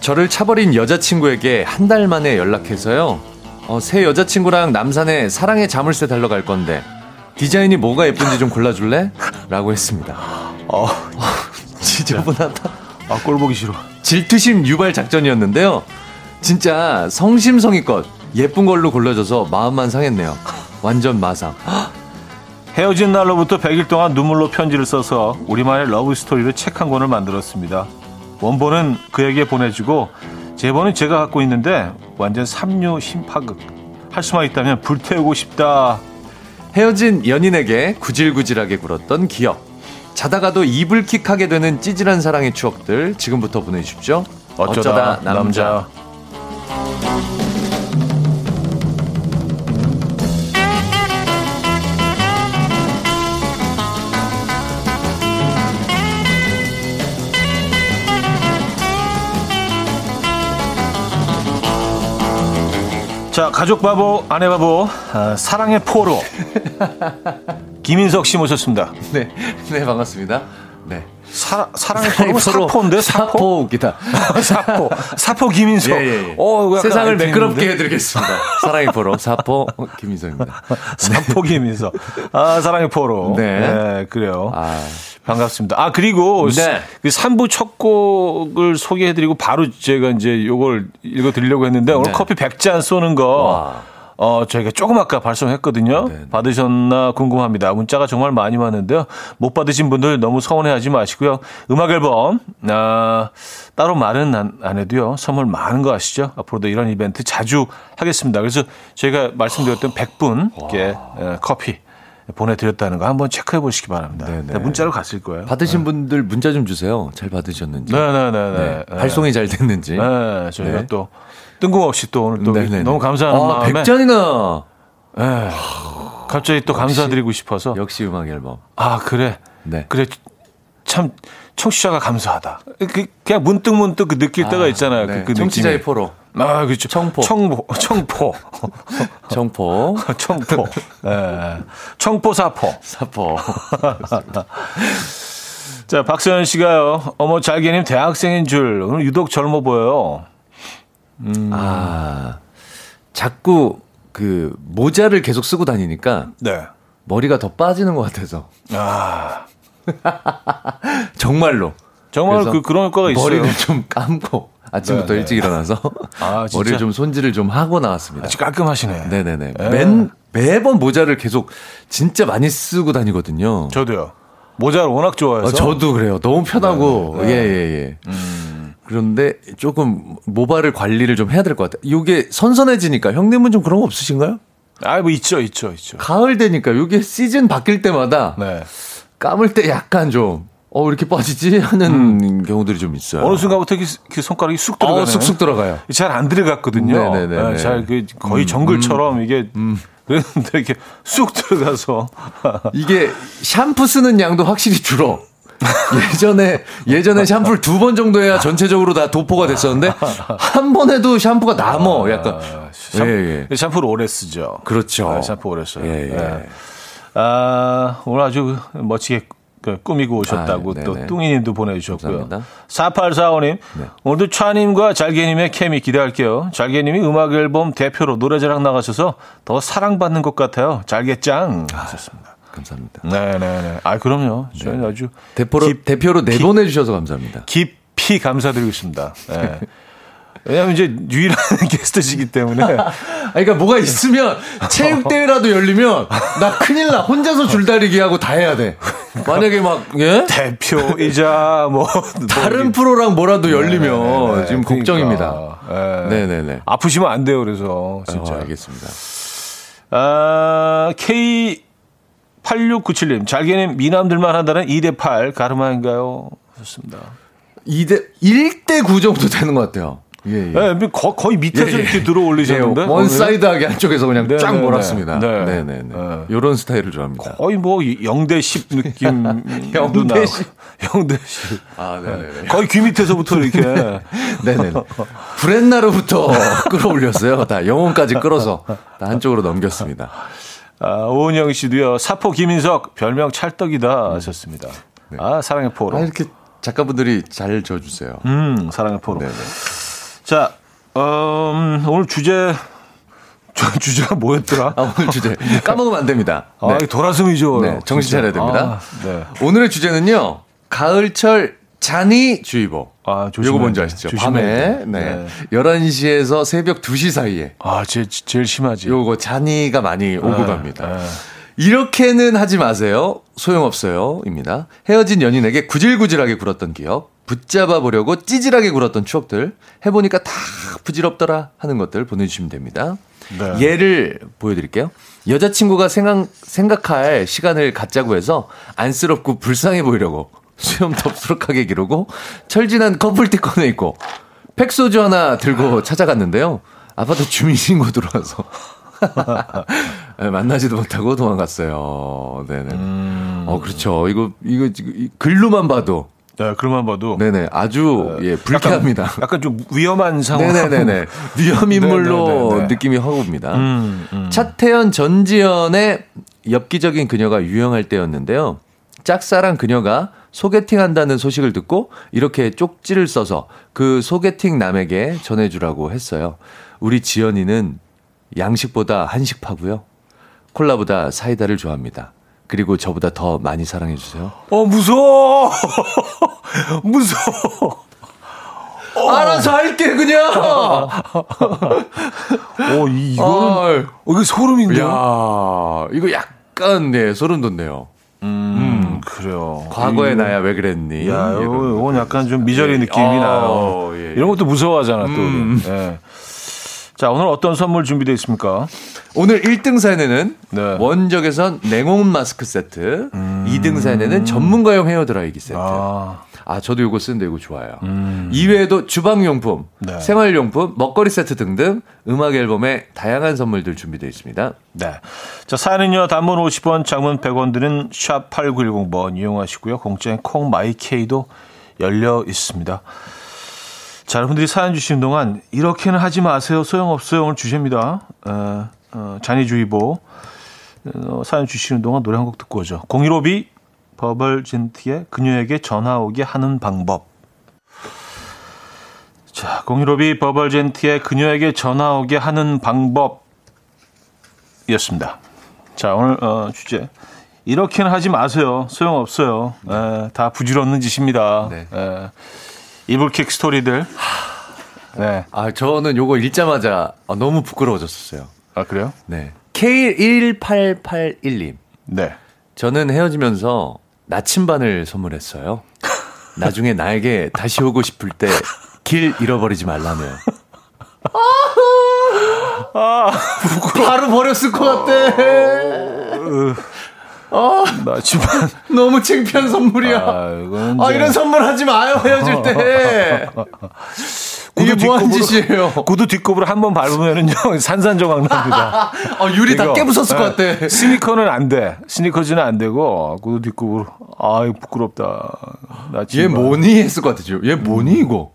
S2: 저를 차버린 여자친구에게 한 달 만에 연락해서요. 어, 새 여자친구랑 남산에 사랑의 자물쇠 달러 갈 건데 디자인이 뭐가 예쁜지 좀 골라줄래? 라고 했습니다. 어, 지저분하다.
S1: 아, 꼴 보기 싫어.
S2: 질투심 유발 작전이었는데요. 진짜 성심성의껏 예쁜 걸로 골라줘서 마음만 상했네요. 완전 마상.
S1: 헤어진 날로부터 100일 동안 눈물로 편지를 써서 우리만의 러브 스토리를 책 한 권을 만들었습니다. 원본은 그에게 보내주고 제본은 제가 갖고 있는데 완전 삼류 심파극. 할 수만 있다면 불태우고 싶다.
S2: 헤어진 연인에게 구질구질하게 굴었던 기억. 자다가도 이불킥하게 되는 찌질한 사랑의 추억들 지금부터 보내주십시오.
S1: 어쩌다, 어쩌다 남자. 남자. 가족 바보, 아내 바보, 아, 사랑의 포로. 김인석 씨 모셨습니다.
S2: 네, 네 반갑습니다. 네.
S1: 사, 사랑의 포로 사포인데 사포?
S2: 사포 웃기다.
S1: 사포 사포 김인석. 예, 예, 예.
S2: 어, 세상을 매끄럽게 해드리겠습니다. 사랑의 포로 사포 김인석입니다.
S1: 사포 김인석. 아 사랑의 포로. 네, 네 그래요. 아. 반갑습니다. 아, 그리고 네. 그 3부 첫 곡을 소개해드리고 바로 제가 이제 요걸 읽어드리려고 했는데 오늘 네. 커피 100잔 쏘는 거. 와. 어, 저희가 조금 아까 발송했거든요. 네네. 네. 받으셨나 궁금합니다. 문자가 정말 많이 왔는데요. 못 받으신 분들 너무 서운해하지 마시고요. 음악 앨범, 아, 따로 말은 안, 안 해도요. 선물 많은 거 아시죠? 앞으로도 이런 이벤트 자주 하겠습니다. 그래서 저희가 말씀드렸던 100분께 커피 보내드렸다는 거 한번 체크해 보시기 바랍니다. 네네. 네. 문자로 갔을 거예요.
S2: 받으신 네. 분들 문자 좀 주세요. 잘 받으셨는지.
S1: 네네네. 네,
S2: 네. 발송이 잘 됐는지.
S1: 네. 저희가 네. 또 뜬금없이 또 오늘 또 네네네. 너무 감사한 아, 마음에.
S2: 100잔이나.
S1: 네. 갑자기 또 감사드리고 싶어서.
S2: 역시 음악 앨범.
S1: 아, 그래. 네. 그래. 참 청취자가 감사하다. 그, 그냥 문득 문득 그 느낄 아, 때가 있잖아요. 그,
S2: 네. 그 청취자의 느낌이. 포로.
S1: 아, 그렇죠.
S2: 청포.
S1: 청포. 청포.
S2: 청포.
S1: 청포. 예. 청포 사포.
S2: 사포.
S1: 자, 박서연 씨가요. 어머, 잘게님 대학생인 줄. 오늘 유독 젊어 보여요.
S2: 음. 아. 자꾸 그 모자를 계속 쓰고 다니니까. 네. 머리가 더 빠지는 것 같아서. 아. 정말로.
S1: 정말 그 그런 효과가 있어요.
S2: 머리를 좀 감고 아침부터 네네. 일찍 일어나서 아, 머리를 좀 손질을 좀 하고 나왔습니다.
S1: 아주 깔끔하시네.
S2: 네네네. 네. 맨 매번 모자를 계속 진짜 많이 쓰고 다니거든요.
S1: 저도요. 모자를 워낙 좋아해서. 아,
S2: 저도 그래요. 너무 편하고 예예예. 네. 예, 예. 음. 그런데 조금 모발을 관리를 좀 해야 될 것 같아요. 이게 선선해지니까 형님은 좀 그런 거 없으신가요?
S1: 아, 뭐 있죠, 있죠, 있죠.
S2: 가을 되니까 이게 시즌 바뀔 때마다 네. 감을 때 약간 좀 어, 이렇게 빠지지? 하는 음. 경우들이 좀 있어요.
S1: 어느 순간부터 이렇게 손가락이 쑥 들어가요. 어,
S2: 쑥쑥 들어가요.
S1: 잘 안 들어갔거든요. 네네네. 네, 잘, 그, 거의 음. 정글처럼 음. 이게. 음. 그런데 이렇게 쑥 들어가서.
S2: 이게 샴푸 쓰는 양도 확실히 줄어. 예전에 예전에 샴푸를 두 번 정도 해야 전체적으로 다 도포가 됐었는데 한번 해도 샴푸가 남어 약간
S1: 샴, 예, 예. 샴푸를 오래 쓰죠.
S2: 그렇죠.
S1: 아, 샴푸 오래 써요. 예, 예. 예. 아, 오늘 아주 멋지게 그 꾸미고 오셨다고 아, 또 뚱이님도 보내주셨고요. 4845님 네. 오늘도 차님과 잘게님의 케미 기대할게요. 잘게님이 음악 앨범 대표로 노래자랑 나가셔서 더 사랑받는 것 같아요. 잘게짱 아, 하셨습니다.
S2: 감사합니다.
S1: 네네네. 아 그럼요. 저희는 네. 아주
S2: 대표로 기, 대표로 내보내 주셔서 감사합니다.
S1: 깊이 감사드리고 있습니다. 네. 왜냐하면 이제 유일한 게스트시기 때문에.
S2: 그러니까 뭐가 있으면 체육대회라도 열리면 나 큰일 나. 혼자서 줄다리기 하고 다 해야 돼. 만약에 막, 예?
S1: 대표이자 뭐.
S2: 다른 뭐 프로랑 뭐라도 열리면 네네네. 지금 그러니까. 걱정입니다. 네. 네네네.
S1: 아프시면 안 돼요. 그래서. 진짜.
S2: 어, 알겠습니다.
S1: 아, K 8697님, 잘게는 미남들만 한다는 2대8 가르마인가요? 좋습니다.
S2: 2대, 1대 9 정도 되는 것 같아요.
S1: 예, 예. 네, 거, 거의 밑에서 예, 예. 이렇게 들어 올리셨는데. 예,
S2: one side하게 한쪽에서 그냥 네, 쫙 네, 네. 몰았습니다. 네, 네, 네. 네. 요런 스타일을 좋아합니다.
S1: 거의 뭐 0대 10 느낌.
S2: 0대 10.
S1: 0대 10. 아, 네, 네. 거의 귀 밑에서부터 이렇게.
S2: 네, 네. 구렛나루부터 끌어올렸어요. 다 영혼까지 끌어서 다 한쪽으로 넘겼습니다.
S1: 아, 오은영 씨도요. 사포 김인석 별명 찰떡이다 하셨습니다. 네. 아, 사랑의 포로.
S2: 아, 이렇게 작가분들이 잘 줘주세요.
S1: 음, 사랑의 포로. 네네. 자, 음, 오늘 주제 주제가 뭐였더라?
S2: 아, 오늘 주제 까먹으면 안 됩니다.
S1: 네. 아, 돌아서이죠. 네,
S2: 정신 차려야 됩니다. 아, 네. 오늘의 주제는요. 가을철 잔이 주의보. 아. 이거 뭔지 아시죠? 밤에 네. 네. 11시에서 새벽 2시 사이에.
S1: 아, 제일, 제일 심하지.
S2: 요거 잔이가 많이 오고 네. 갑니다. 네. 이렇게는 하지 마세요. 소용없어요. 입니다. 헤어진 연인에게 구질구질하게 굴었던 기억. 붙잡아 보려고 찌질하게 굴었던 추억들 해보니까 다 부질없더라 하는 것들 보내주시면 됩니다. 네. 예를 보여드릴게요. 여자친구가 생각, 생각할 시간을 갖자고 해서 안쓰럽고 불쌍해 보이려고 수염 덥수룩하게 기르고 철진한 커플티 꺼내 있고 팩소주 하나 들고 찾아갔는데요. 아파트 주민신고 들어와서 네, 만나지도 못하고 도망갔어요. 네네. 음. 어, 그렇죠. 이거, 이거, 글로만 봐도
S1: 네, 그런만 봐도.
S2: 네네. 아주, 예, 불쾌합니다.
S1: 약간, 약간 좀 위험한 상황.
S2: 네네네. 위험 인물로
S1: 네네네네.
S2: 느낌이 확 옵니다.
S1: 음, 음.
S2: 차태현 전지현의 엽기적인 그녀가 유행할 때였는데요. 짝사랑 그녀가 소개팅 한다는 소식을 듣고 이렇게 쪽지를 써서 그 소개팅 남에게 전해주라고 했어요. 우리 지연이는 양식보다 한식파고요. 콜라보다 사이다를 좋아합니다. 그리고 저보다 더 많이 사랑해주세요.
S1: 어, 무서워! 무서워!
S2: 알아서 할게, 그냥!
S1: 어, 이- 이거는. 어, 이거 소름인데요?
S2: 야 이거 약간, 네, 소름 돋네요.
S1: 음, 그래요.
S2: 과거의
S1: 이거-
S2: 나야 왜 그랬니?
S1: 야, 이건 약간 좀 미저리
S2: 예.
S1: 느낌이
S2: 어,
S1: 나요.
S2: 예, 예.
S1: 이런 것도 무서워하잖아, 또.
S2: 음.
S1: 예. 자, 오늘 어떤 선물 준비되어 있습니까?
S2: 오늘 1등 사연에는
S1: 네.
S2: 원적에선 냉온 마스크 세트, 2등 사연에는 전문가용 헤어 드라이기 세트. 아,
S1: 아,
S2: 저도 이거 쓰는데 이거 좋아요.
S1: 음.
S2: 이외에도 주방용품,
S1: 네.
S2: 생활용품, 먹거리 세트 등등 음악 앨범에 다양한 선물들 준비되어 있습니다.
S1: 네. 자, 사연은요, 단문 50원, 장문 100원 드는 샵 8910번 이용하시고요. 공짜인 콩 마이케이도 열려 있습니다. 자, 여러분들이 사연 주시는 동안 이렇게는 하지 마세요. 소용없어요. 오늘 주십니다. 어, 어, 잔이주의보. 어, 사연 주시는 동안 노래 한 곡 듣고 오죠. 015B 버벌진트의 그녀에게 전화 오게 하는 방법. 자, 015B 버벌젠트의 그녀에게 전화 오게 하는 방법이었습니다. 자, 오늘 어, 주제. 이렇게는 하지 마세요. 소용없어요. 에, 다 부질없는 짓입니다.
S2: 네.
S1: 에, 이불킥 스토리들. 네.
S2: 아, 저는 요거 읽자마자 아, 너무 부끄러워졌었어요.
S1: 아, 그래요?
S2: 네. K1881님.
S1: 네.
S2: 저는 헤어지면서 나침반을 선물했어요. 나중에 나에게 다시 오고 싶을 때 길 잃어버리지 말라며. 바로 버렸을 것 같아.
S1: 나 집안.
S2: 너무 창피한 선물이야.
S1: 아,
S2: 아,
S1: 이제
S2: 이런 선물 하지 마요, 헤어질 때.
S1: 구두
S2: 뭐
S1: 뒷굽으로-
S2: 짓이에요?
S1: 구두 뒷굽으로 한 번 밟으면은요, 산산조각 납니다.
S2: 아, 유리 다 깨부쉈을 것
S1: 네,
S2: 같아.
S1: 스니커는 안 돼. 스니커즈는 안 되고, 구두 뒷굽으로. 아 이, 부끄럽다.
S2: 나얘
S1: 지금.
S2: 뭐니? 했을 것 같아, 지금. 얘 뭐니, 이거?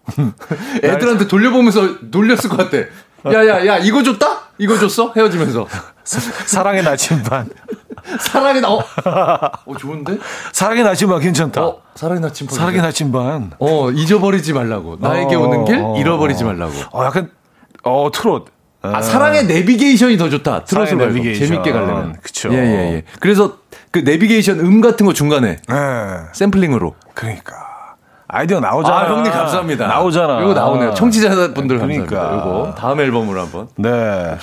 S2: 애들한테 돌려보면서 놀렸을 것 같아. 야, 야, 야, 이거 줬다? 이거 줬어? 헤어지면서.
S1: 사랑의 나침반.
S2: 사랑의 나, 어? 어, 좋은데?
S1: 사랑의 나침반 괜찮다.
S2: 어, 사랑의 나침반.
S1: 사랑의 나침반.
S2: 어, 잊어버리지 말라고. 나에게
S1: 어,
S2: 오는 길
S1: 어,
S2: 잃어버리지
S1: 어.
S2: 말라고.
S1: 어, 약간, 어, 트롯.
S2: 아, 사랑의 내비게이션이 더 좋다. 트롯을 말고.
S1: 내비게이션.
S2: 재밌게 가려면.
S1: 그쵸.
S2: 예, 예, 예. 그래서 그 내비게이션 음 같은 거 중간에
S1: 네.
S2: 샘플링으로.
S1: 그러니까. 아이디어 나오잖아.
S2: 아, 형님 감사합니다.
S1: 나오잖아.
S2: 이거 나오네요. 청취자분들
S1: 그러니까.
S2: 감사합니다. 이거 다음 앨범으로 한번.
S1: 네.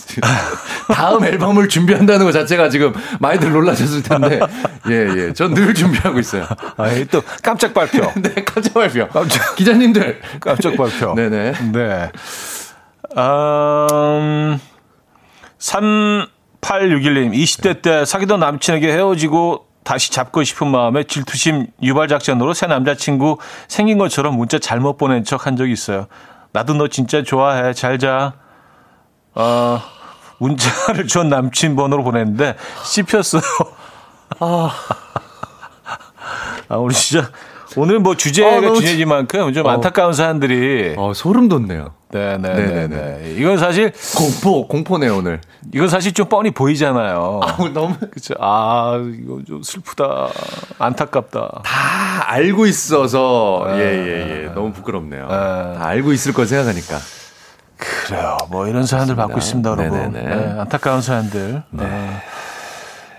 S2: 다음 앨범을 준비한다는 것 자체가 지금 많이들 놀라셨을 텐데. 예, 예. 전 늘 준비하고 있어요.
S1: 아, 또 깜짝 발표.
S2: 네, 깜짝 발표.
S1: 깜짝-
S2: 기자님들.
S1: 깜짝 발표.
S2: 네 네.
S1: 네. 음, 3861님, 20대 때 사귀던 남친에게 헤어지고 다시 잡고 싶은 마음에 질투심 유발 작전으로 새 남자친구 생긴 것처럼 문자 잘못 보낸 척 한 적이 있어요. 나도 너 진짜 좋아해. 잘 자. 어, 문자를 전 남친 번호로 보냈는데 씹혔어요. 아, 우리 진짜 오늘 뭐 주제가
S2: 아,
S1: 주제지만큼 좀
S2: 어.
S1: 안타까운 사연들이
S2: 어, 소름 돋네요.
S1: 네네네.
S2: 네네 네.
S1: 이건 사실
S2: 공포, 공포네요, 오늘.
S1: 이건 사실 좀 뻔히 보이잖아요.
S2: 아, 너무.
S1: 그쵸. 아 이거 좀 슬프다. 안타깝다.
S2: 다 알고 있어서. 예, 예, 예. 너무 부끄럽네요. 다 알고 있을 걸 생각하니까.
S1: 그래요. 뭐 이런 사연들 받고 있습니다, 여러분.
S2: 네네네.
S1: 네, 안타까운 사연들. 네.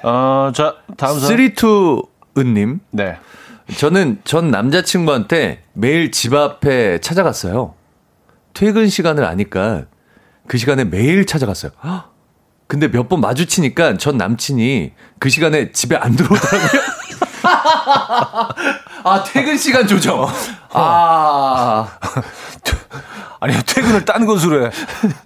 S1: 어, 자 다음 사연.
S2: 쓰리투 은님.
S1: 네.
S2: 저는 전 남자친구한테 매일 집 앞에 찾아갔어요. 퇴근 시간을 아니까 그 시간에 매일 찾아갔어요. 헉! 근데 몇 번 마주치니까 전 남친이 그 시간에 집에 안 들어오더라고요. 아, 퇴근 시간 조정. 아,
S1: 아니 퇴근을 딴 곳으로 해.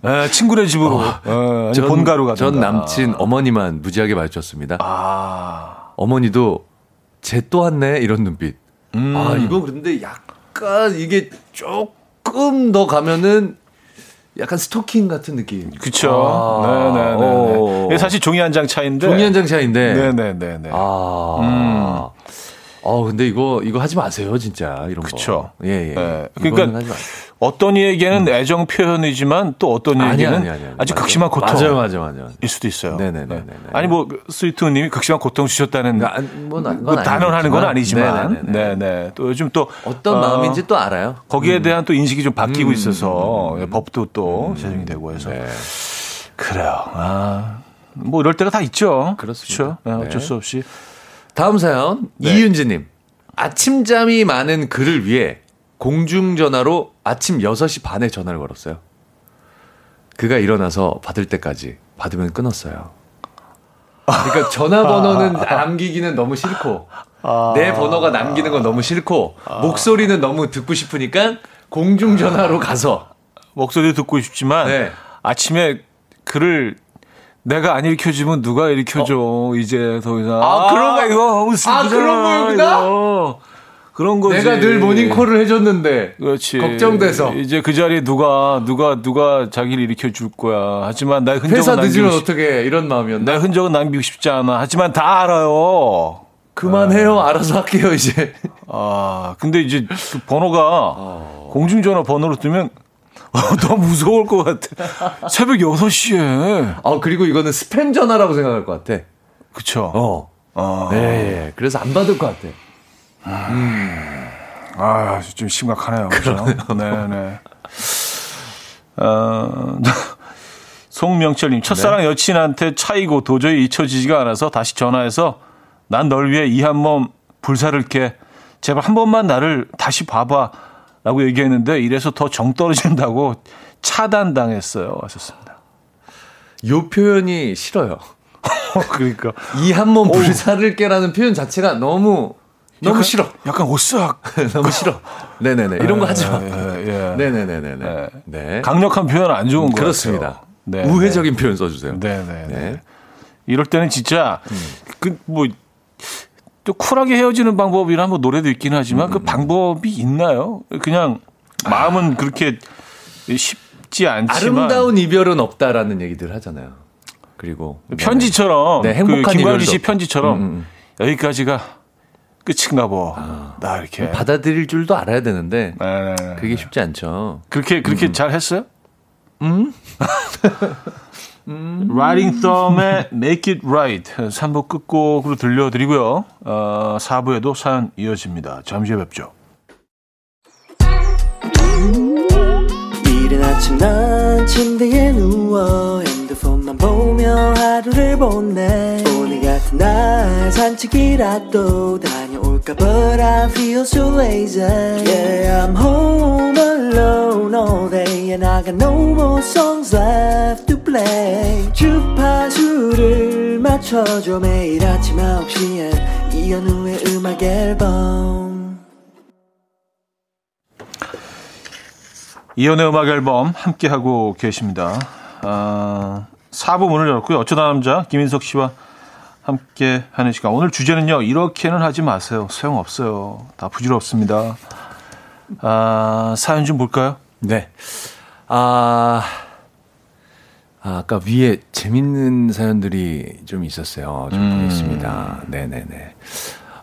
S1: 에, 친구네 집으로. 어, 아니,
S2: 전,
S1: 본가로 가든가.
S2: 전 남친 어머니만 무지하게 마주쳤습니다.
S1: 아.
S2: 어머니도 쟤 또 왔네 이런 눈빛.
S1: 음.
S2: 아 이거 근데 약간 이게 조금 더 가면은 약간 스토킹 같은 느낌.
S1: 그쵸.
S2: 아,
S1: 네네네. 사실 종이 한 장 차인데.
S2: 종이 한 장 차인데.
S1: 네네네네.
S2: 아.
S1: 음.
S2: 어, 근데 이거, 이거 하지 마세요, 진짜. 이런
S1: 그쵸.
S2: 거. 예, 예.
S1: 예.
S2: 그러니까.
S1: 어떤 이에게는 애정 표현이지만 또 어떤 이에게는
S2: 아니, 아니, 아니.
S1: 아주
S2: 맞아요.
S1: 극심한 고통일
S2: 맞아요, 맞아요, 맞아요.
S1: 수도 있어요.
S2: 네네네네.
S1: 네. 아니 뭐 스위트님이 극심한 고통 주셨다는
S2: 그러니까 뭐,
S1: 건뭐 단언하는 건
S2: 아니지만. 네네네네.
S1: 네네. 또 요즘 또
S2: 어떤
S1: 어,
S2: 마음인지 또 알아요.
S1: 거기에 대한 또 인식이 좀 바뀌고
S2: 음,
S1: 있어서 법도 또 제정이 되고 해서
S2: 네.
S1: 그래요. 아, 뭐 이럴 때가 다 있죠.
S2: 그렇습니다.
S1: 그렇죠? 네, 어쩔
S2: 네.
S1: 수 없이.
S2: 다음 사연
S1: 네.
S2: 이윤지님 아침잠이 많은 그를 위해 공중전화로 아침 6시 반에 전화를 걸었어요. 그가 일어나서 받을 때까지 받으면 끊었어요. 그러니까 전화번호는 남기기는 너무 싫고 내 번호가 남기는 건 너무 싫고 목소리는 너무 듣고 싶으니까 공중전화로 가서
S1: 목소리 듣고 싶지만
S2: 네.
S1: 아침에 글을 내가 안 일으켜주면 누가 일으켜줘 이제 더 이상
S2: 아, 그런 거-
S1: 이거 너무 슬프잖아
S2: 아, 그런 거였구나?
S1: 이거. 그런 거지
S2: 내가 늘 모닝콜을 해줬는데
S1: 그렇지
S2: 걱정돼서
S1: 이제 그 자리에 누가 누가 누가 자기를 일으켜 줄 거야 하지만 나 흔적은
S2: 회사
S1: 남기고
S2: 늦으면
S1: 싶,
S2: 어떻게 이런 마음이었나?
S1: 나 흔적은 남기고 싶지 않아 하지만 다 알아요
S2: 그만해요. 알아서 할게요, 이제.
S1: 아 근데 이제 그 번호가
S2: 어.
S1: 공중전화 번호로 뜨면 너무 무서울 것 같아 새벽 6시에
S2: 아, 그리고 이거는 스팸 전화라고 생각할 것 같아.
S1: 그쵸
S2: 어.
S1: 아.
S2: 네, 예. 그래서 안 받을 것 같아.
S1: 아, 좀 심각하네요. 그죠? 네 네. 어, 송명철님, 첫사랑
S2: 네.
S1: 여친한테 차이고 도저히 잊혀지지가 않아서 다시 전화해서 난 널 위해 이 한 몸 불사를 깨. 제발 한 번만 나를 다시 봐봐. 라고 얘기했는데 이래서 더 정 떨어진다고 차단당했어요. 하셨습니다.
S2: 요 표현이 싫어요.
S1: 그러니까.
S2: 이 한몸 불사를 깨라는 표현 자체가 너무, 너무
S1: 약간-
S2: 싫어.
S1: 약간 오싹.
S2: 너무 싫어. 네네네. 이런 거 하지 마.
S1: 예, 예.
S2: 네네네네.
S1: 네.
S2: 네.
S1: 강력한 표현 안 좋은 거
S2: 그렇습니다.
S1: 같아요. 네,
S2: 우회적인 표현 써주세요.
S1: 네, 네, 네.
S2: 네.
S1: 이럴 때는 진짜 그뭐 또 쿨하게 헤어지는 방법이라 뭐 노래도 있긴 하지만
S2: 음,
S1: 그 방법이 있나요? 그냥 마음은 그렇게 쉽지 않지만
S2: 아름다운 이별은 없다라는 얘기들 하잖아요. 그리고
S1: 편지처럼
S2: 네, 행복한
S1: 그 김광기 씨 편지처럼
S2: 음, 음.
S1: 여기까지가 끝인가 봐. 나 이렇게
S2: 받아들일 줄도 알아야 되는데
S1: 네, 네, 네.
S2: 그게 쉽지 않죠.
S1: 그렇게 그렇게 잘 했어요? 음? Writing Thumb의 Make It Right 3부 끝곡으로 들려드리고요. 어, 4부에도 사연 이어집니다. 잠시 후에 뵙죠.
S3: 이른 아침 난 침대에 누워 핸드폰만 보며 하루를 보내 오늘 같은 날 산책이라도 다녀올까 But I feel so lazy Yeah I'm home alone all day And I got no more songs left play 주파수를 맞춰줘 매일 아침 9시에 이현우의 음악 앨범
S1: 이연의 음악 앨범 함께하고 계십니다. 아, 4부 문을 열었고요. 어쩌다 남자 김인석 씨와 함께 하는 시간. 오늘 주제는요. 이렇게는 하지 마세요. 소용없어요. 다 부질없습니다. 아, 사연 좀 볼까요?
S2: 네. 아, 아, 아까 위에 재밌는 사연들이 좀 있었어요. 좀
S1: 음.
S2: 보겠습니다. 네네네.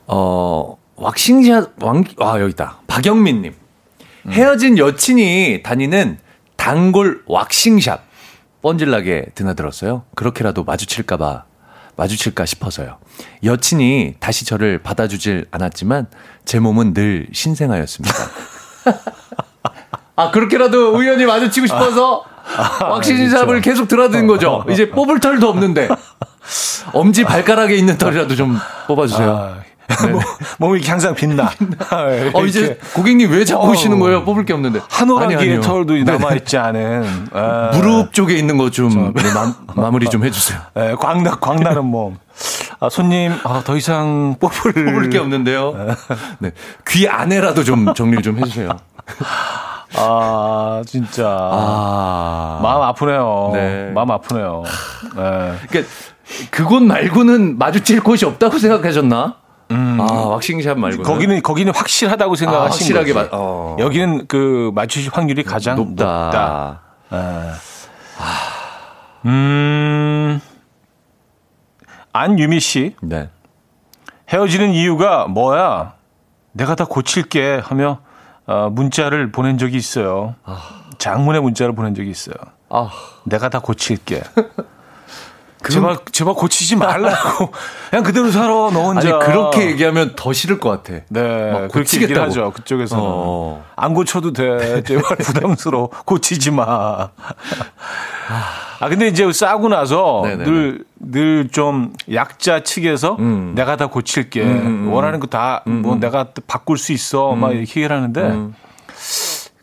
S2: 어, 왁싱샷, 왕, 아, 여기 있다. 박영민님. 헤어진 여친이 다니는 단골 왁싱샵. 뻔질나게 드나들었어요. 그렇게라도 마주칠까봐, 마주칠까 싶어서요. 여친이 다시 저를 받아주질 않았지만 제 몸은 늘 신생아였습니다. 아, 그렇게라도 우연히 마주치고 싶어서 왁싱 샵을 계속 드나드는 거죠. 이제 뽑을 털도 없는데. 엄지 발가락에 있는 털이라도 좀 뽑아주세요.
S1: 아, 뭐, 몸이 이렇게 항상 빛나.
S2: 어, 이제 고객님 왜 자꾸
S1: 어.
S2: 오시는 거예요? 뽑을 게 없는데.
S1: 한오라기의. 털도
S2: 네.
S1: 남아있지 않은. 아,
S2: 무릎 쪽에 있는 거 좀 마무리 좀 해주세요.
S1: 예, 광나, 광나는 몸. 아, 손님, 아, 더 이상 뽑을.
S2: 뽑을 게 없는데요. 네. 귀 안에라도 좀 정리를 좀 해주세요.
S1: 아, 진짜.
S2: 아.
S1: 마음 아프네요.
S2: 네.
S1: 마음 아프네요. 네.
S2: 그러니까 그곳 말고는 마주칠 곳이 없다고 생각하셨나? 아, 왁싱샵 말고.
S1: 거기는, 거기는 확실하다고
S2: 아,
S1: 생각하신
S2: 확실하게
S1: 거지.
S2: 마- 어.
S1: 여기는 그 맞추실 확률이 가장
S2: 높다.
S1: 높다. 예. 음, 안유미 씨.
S2: 네.
S1: 헤어지는 이유가 뭐야? 내가 다 고칠게 하며 어, 문자를 보낸 적이 있어요. 장문의 문자를 보낸 적이 있어요.
S2: 아,
S1: 내가 다 고칠게. 제발 제발 고치지 말라고. 그냥 그대로 살아 너 혼자.
S2: 아니 그렇게 얘기하면 더 싫을 것 같아.
S1: 네,
S2: 고치겠다고.
S1: 하죠. 그쪽에서는
S2: 어.
S1: 안 고쳐도 돼. 제발 부담스러워. 고치지 마. 아 근데 이제 싸고 나서
S2: 네네네.
S1: 늘늘 좀 약자 측에서
S2: 음.
S1: 내가 다 고칠게. 원하는 거 다 뭐 내가 바꿀 수 있어. 막 이렇게 얘기를 하는데
S2: 음.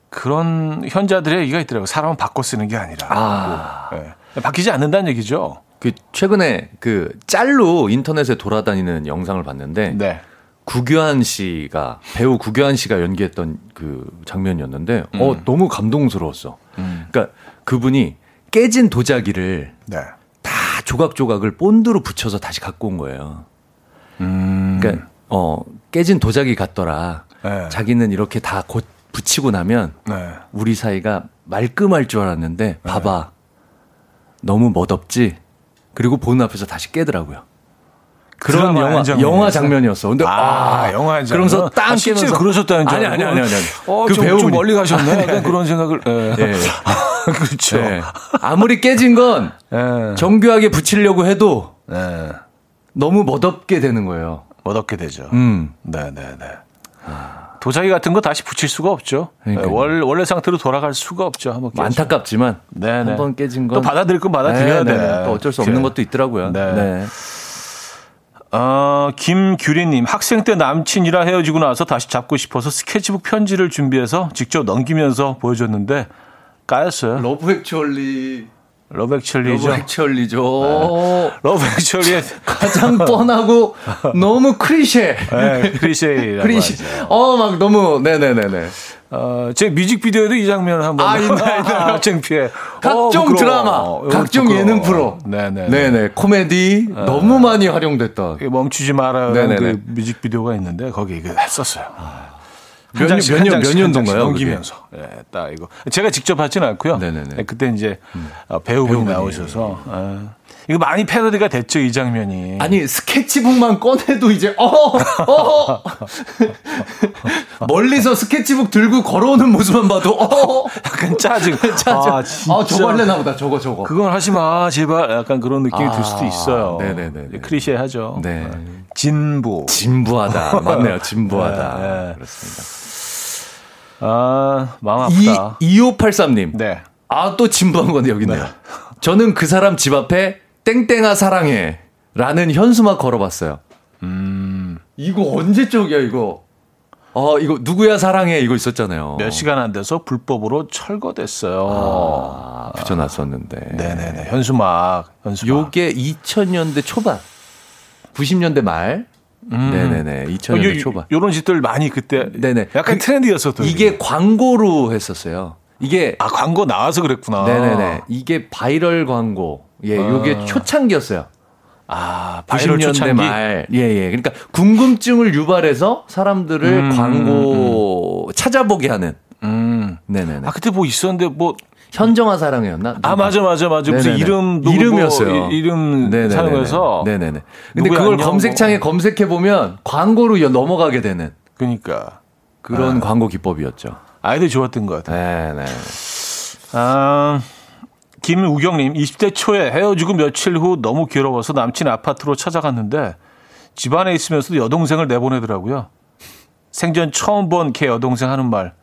S1: 그런 현자들의 얘기가 있더라고요. 사람은 바꿔 쓰는 게 아니라.
S2: 아.
S1: 예. 바뀌지 않는다는 얘기죠.
S2: 그 최근에 그 짤로 인터넷에 돌아다니는 영상을 봤는데
S1: 네.
S2: 구교한 씨가 배우 구교한 씨가 연기했던 그 장면이었는데 어 너무 감동스러웠어. 그러니까 그분이 깨진 도자기를
S1: 네.
S2: 다 조각조각을 본드로 붙여서 다시 갖고 온 거예요.
S1: 음.
S2: 그러니까 어 깨진 도자기 같더라.
S1: 네.
S2: 자기는 이렇게 다 곧 붙이고 나면
S1: 네.
S2: 우리 사이가 말끔할 줄 알았는데 봐봐 너무 멋없지. 그리고 보는 앞에서 다시 깨더라고요. 그런 영화? 영화 장면이었어. 근데
S1: 아,
S2: 아,
S1: 영화 장면.
S2: 그러면서 땅
S1: 아, 실제로
S2: 깨면서
S1: 그러셨다는 줄
S2: 아니. 아니 아니 아니. 아니.
S1: 어,
S2: 그
S1: 좀,
S2: 배우분이
S1: 좀 멀리 가셨네. 약간 그런 생각을. 예.
S2: 예.
S1: 그렇죠.
S2: 예. 아무리 깨진 건
S1: 예.
S2: 정교하게 붙이려고 해도
S1: 예.
S2: 너무 멋없게 되는 거예요.
S1: 얻었게 되죠.
S2: 음.
S1: 네, 네, 네. 도자기 같은 거 다시 붙일 수가 없죠.
S2: 그러니까요.
S1: 예, 원, 원래 상태로 돌아갈 수가 없죠. 한번 깨지면.
S2: 안타깝지만
S1: 네, 네.
S2: 한번 깨진 건
S1: 또 받아들일 건 받아들여야
S2: 네,
S1: 돼.
S2: 네. 또 어쩔 수 없는 것도 있더라고요.
S1: 네.
S2: 네.
S1: 어, 김규리님, 학생 때 남친이랑 헤어지고 나서 다시 잡고 싶어서 스케치북 편지를 준비해서 직접 넘기면서 보여줬는데 까였어요.
S2: 러브 액츄얼리
S1: 러브 액츄얼리죠.
S2: 러브 액츄얼리죠.
S1: 러브 액츄얼리의
S2: 가장 뻔하고 너무 클리셰.
S1: 네, 클리셰이라고
S2: 클리셰. 어, 막 너무 네네네네.
S1: 어, 제 뮤직비디오에도 이 장면 한번
S2: 아, 있나요, 있나요?
S1: 아, 창피해.
S2: 각종
S1: 어.
S2: 드라마,
S1: 어,
S2: 각종
S1: 부끄러워.
S2: 예능 프로.
S1: 네네.
S2: 네네. 코미디 너무 많이 활용됐다.
S1: 멈추지.
S2: 네네네.
S1: 그 뮤직비디오가 있는데 거기 이거 했었어요.
S2: 몇 년- 몇 년- 몇 년도인가요,
S1: 넘기면서. 예, 딱 이거. 제가 직접 하진 않고요.
S2: 네네네. 음.
S1: 예, 그때 이제 어, 배우분이,
S2: 배우분이.
S1: 나오셔서 아, 이거 많이 패러디가 됐죠 이 장면이.
S2: 아니 스케치북만 꺼내도 이제 어, 어. 멀리서 스케치북 들고 걸어오는 모습만 봐도 어,
S1: 약간 짜증.
S2: 짜증.
S1: 아, 진짜.
S2: 아, 저거 할래나 보다. 저거 저거.
S1: 그건 하지 마 제발 약간 그런 느낌이
S2: 아,
S1: 들 수도 있어요.
S2: 네네네네.
S1: 크리셰 하죠.
S2: 네.
S1: 진부.
S2: 진부하다. 맞네요. 진부하다.
S1: 네, 네.
S2: 그렇습니다.
S1: 아 마음
S2: 이
S1: 아프다.
S2: 2583님.
S1: 네.
S2: 아, 또 진부한 건데 여기 있네요. 저는 그 사람 집 앞에 땡땡아 사랑해 라는 현수막 걸어봤어요. 음. 이거 언제 쪽이야, 이거? 어, 이거 누구야 사랑해 이거 있었잖아요.
S1: 몇 시간 안 돼서 불법으로 철거됐어요.
S2: 아, 붙여놨었는데.
S1: 네네네. 현수막. 현수막.
S2: 요게 2000년대 초반. 90년대 말. 네네네. 2000년대 초반.
S1: 요런 짓들 많이 그때.
S2: 네네.
S1: 약간
S2: 그-
S1: 트렌드였었던.
S2: 이게 광고로 했었어요. 이게
S1: 아, 광고 나와서 그랬구나.
S2: 네네네. 이게 바이럴 광고. 예, 요게
S1: 아.
S2: 초창기였어요.
S1: 아, 바이럴
S2: 90년대
S1: 초창기.
S2: 말. 예, 예. 그러니까 궁금증을 유발해서 사람들을
S1: 음,
S2: 광고 찾아보게 하는.
S1: 음.
S2: 네네네.
S1: 아, 그때 뭐 있었는데 뭐.
S2: 현정아 사랑해였나?
S1: 아, 맞아, 맞아, 맞아. 무슨. 이름도.
S2: 이름이었어요.
S1: 뭐 이- 이름
S2: 네네네네.
S1: 사용해서.
S2: 네네네. 근데 그걸 검색창에
S1: 뭐.
S2: 검색해 보면 광고로 여- 넘어가게 되는
S1: 그니까.
S2: 그런 광고 기법이었죠.
S1: 아이들 좋았던 것 같아요.
S2: 네네.
S1: 아, 김우경님, 20대 초에 헤어지고 며칠 후 너무 괴로워서 남친 아파트로 찾아갔는데 집안에 있으면서도 여동생을 내보내더라고요. 생전 처음 본 걔 여동생 하는 말.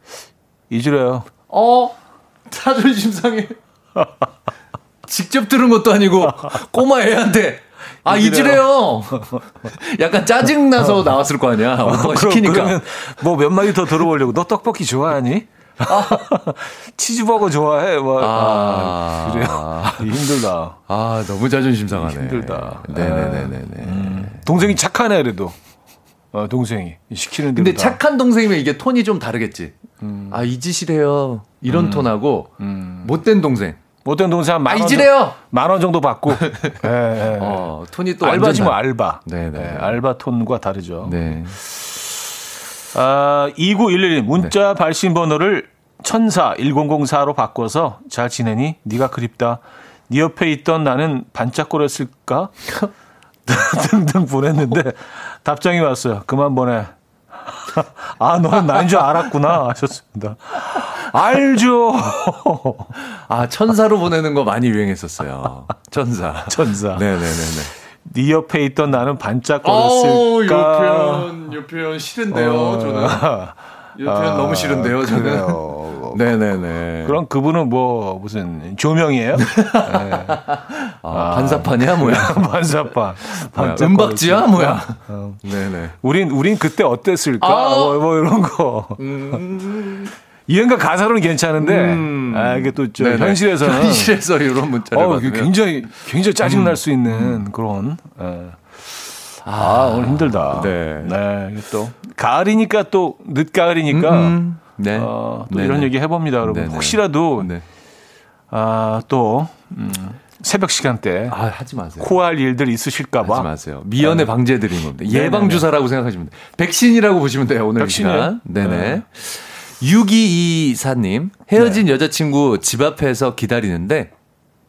S1: 잊으래요.
S2: 어? 자존심 상해. 직접 들은 것도 아니고 꼬마 애한테 아 잊으래요. 약간 짜증 나서 나왔을 거 아니야. 오빠가
S1: 그럼-
S2: 시키니까.
S1: 뭐 몇 마디 더 들어보려고. 너 떡볶이 좋아하니? 치즈버거 좋아해? 뭐. 아,
S2: 아.
S1: 그래요. 힘들다.
S2: 아 너무 자존심 상하네.
S1: 힘들다.
S2: 네네네네.
S1: 동생이 착하네, 그래도. 어, 동생이. 시키는 대로.
S2: 근데
S1: 다.
S2: 착한 동생이면 이게 톤이 좀 다르겠지.
S1: 음.
S2: 아 잊으시래요. 이런 톤하고 못된 동생.
S1: 못된 동생 한아만 원.
S2: 잊으래요.
S1: 만원 정도 받고. 예, 예.
S2: 어 톤이 또
S1: 알바지 뭐
S2: 다-
S1: 알바.
S2: 네네.
S1: 예, 알바 톤과 다르죠.
S2: 네.
S1: 아, 2911 문자 발신 번호를 천사 1004로 바꿔서 잘 지내니? 네가 그립다. 네 옆에 있던 나는 반짝거렸을까? 등등 보냈는데 답장이 왔어요. 그만 보내. 아, 너는 나인 줄 알았구나. 하셨습니다. 알죠.
S2: 아, 천사로 보내는 거 많이 유행했었어요. 천사.
S1: 천사.
S2: 네네네네.
S1: 네 옆에 있던 나는 반짝 거렸을까.
S2: 요 표현, 요 표현 싫은데요,
S1: 어.
S2: 저는. 요 표현 너무 싫은데요, 저는.
S1: 그래요.
S2: 네네네.
S1: 그럼 그분은 뭐 무슨 조명이에요?
S2: 아, 반사판이야, 뭐야?
S1: 반사판.
S2: 뭐야, 은박지야, 뭐야?
S1: 어.
S2: 네네.
S1: 우린 우린 그때 어땠을까?
S2: 아.
S1: 뭐, 뭐 이런 거. 이해가 가사로는 괜찮은데
S2: 음.
S1: 아 이게 또저
S2: 네네.
S1: 현실에서는
S2: 현실에서 이런 문자를
S1: 어,
S2: 받으면
S1: 굉장히 굉장히 짜증 날수 있는 그런. 예. 아, 오늘 힘들다.
S2: 네.
S1: 네. 이게 또 가을이니까 또 늦가을이니까
S2: 음, 네.
S1: 어, 또
S2: 네네.
S1: 이런 얘기 해봅니다, 여러분.
S2: 네네.
S1: 혹시라도
S2: 네.
S1: 아, 또 음, 새벽 시간대
S2: 아, 하지 마세요.
S1: 코할 일들 있으실까봐.
S2: 하지 마세요. 미연에 방지해 드리는 겁니다.
S1: 네네네.
S2: 예방 주사라고 생각하시면 돼요. 백신이라고 보시면 돼요. 오늘 이
S1: 백신이에요?
S2: 시간. 네네.
S1: 네.
S2: 6224님 헤어진 여자친구 집 앞에서 기다리는데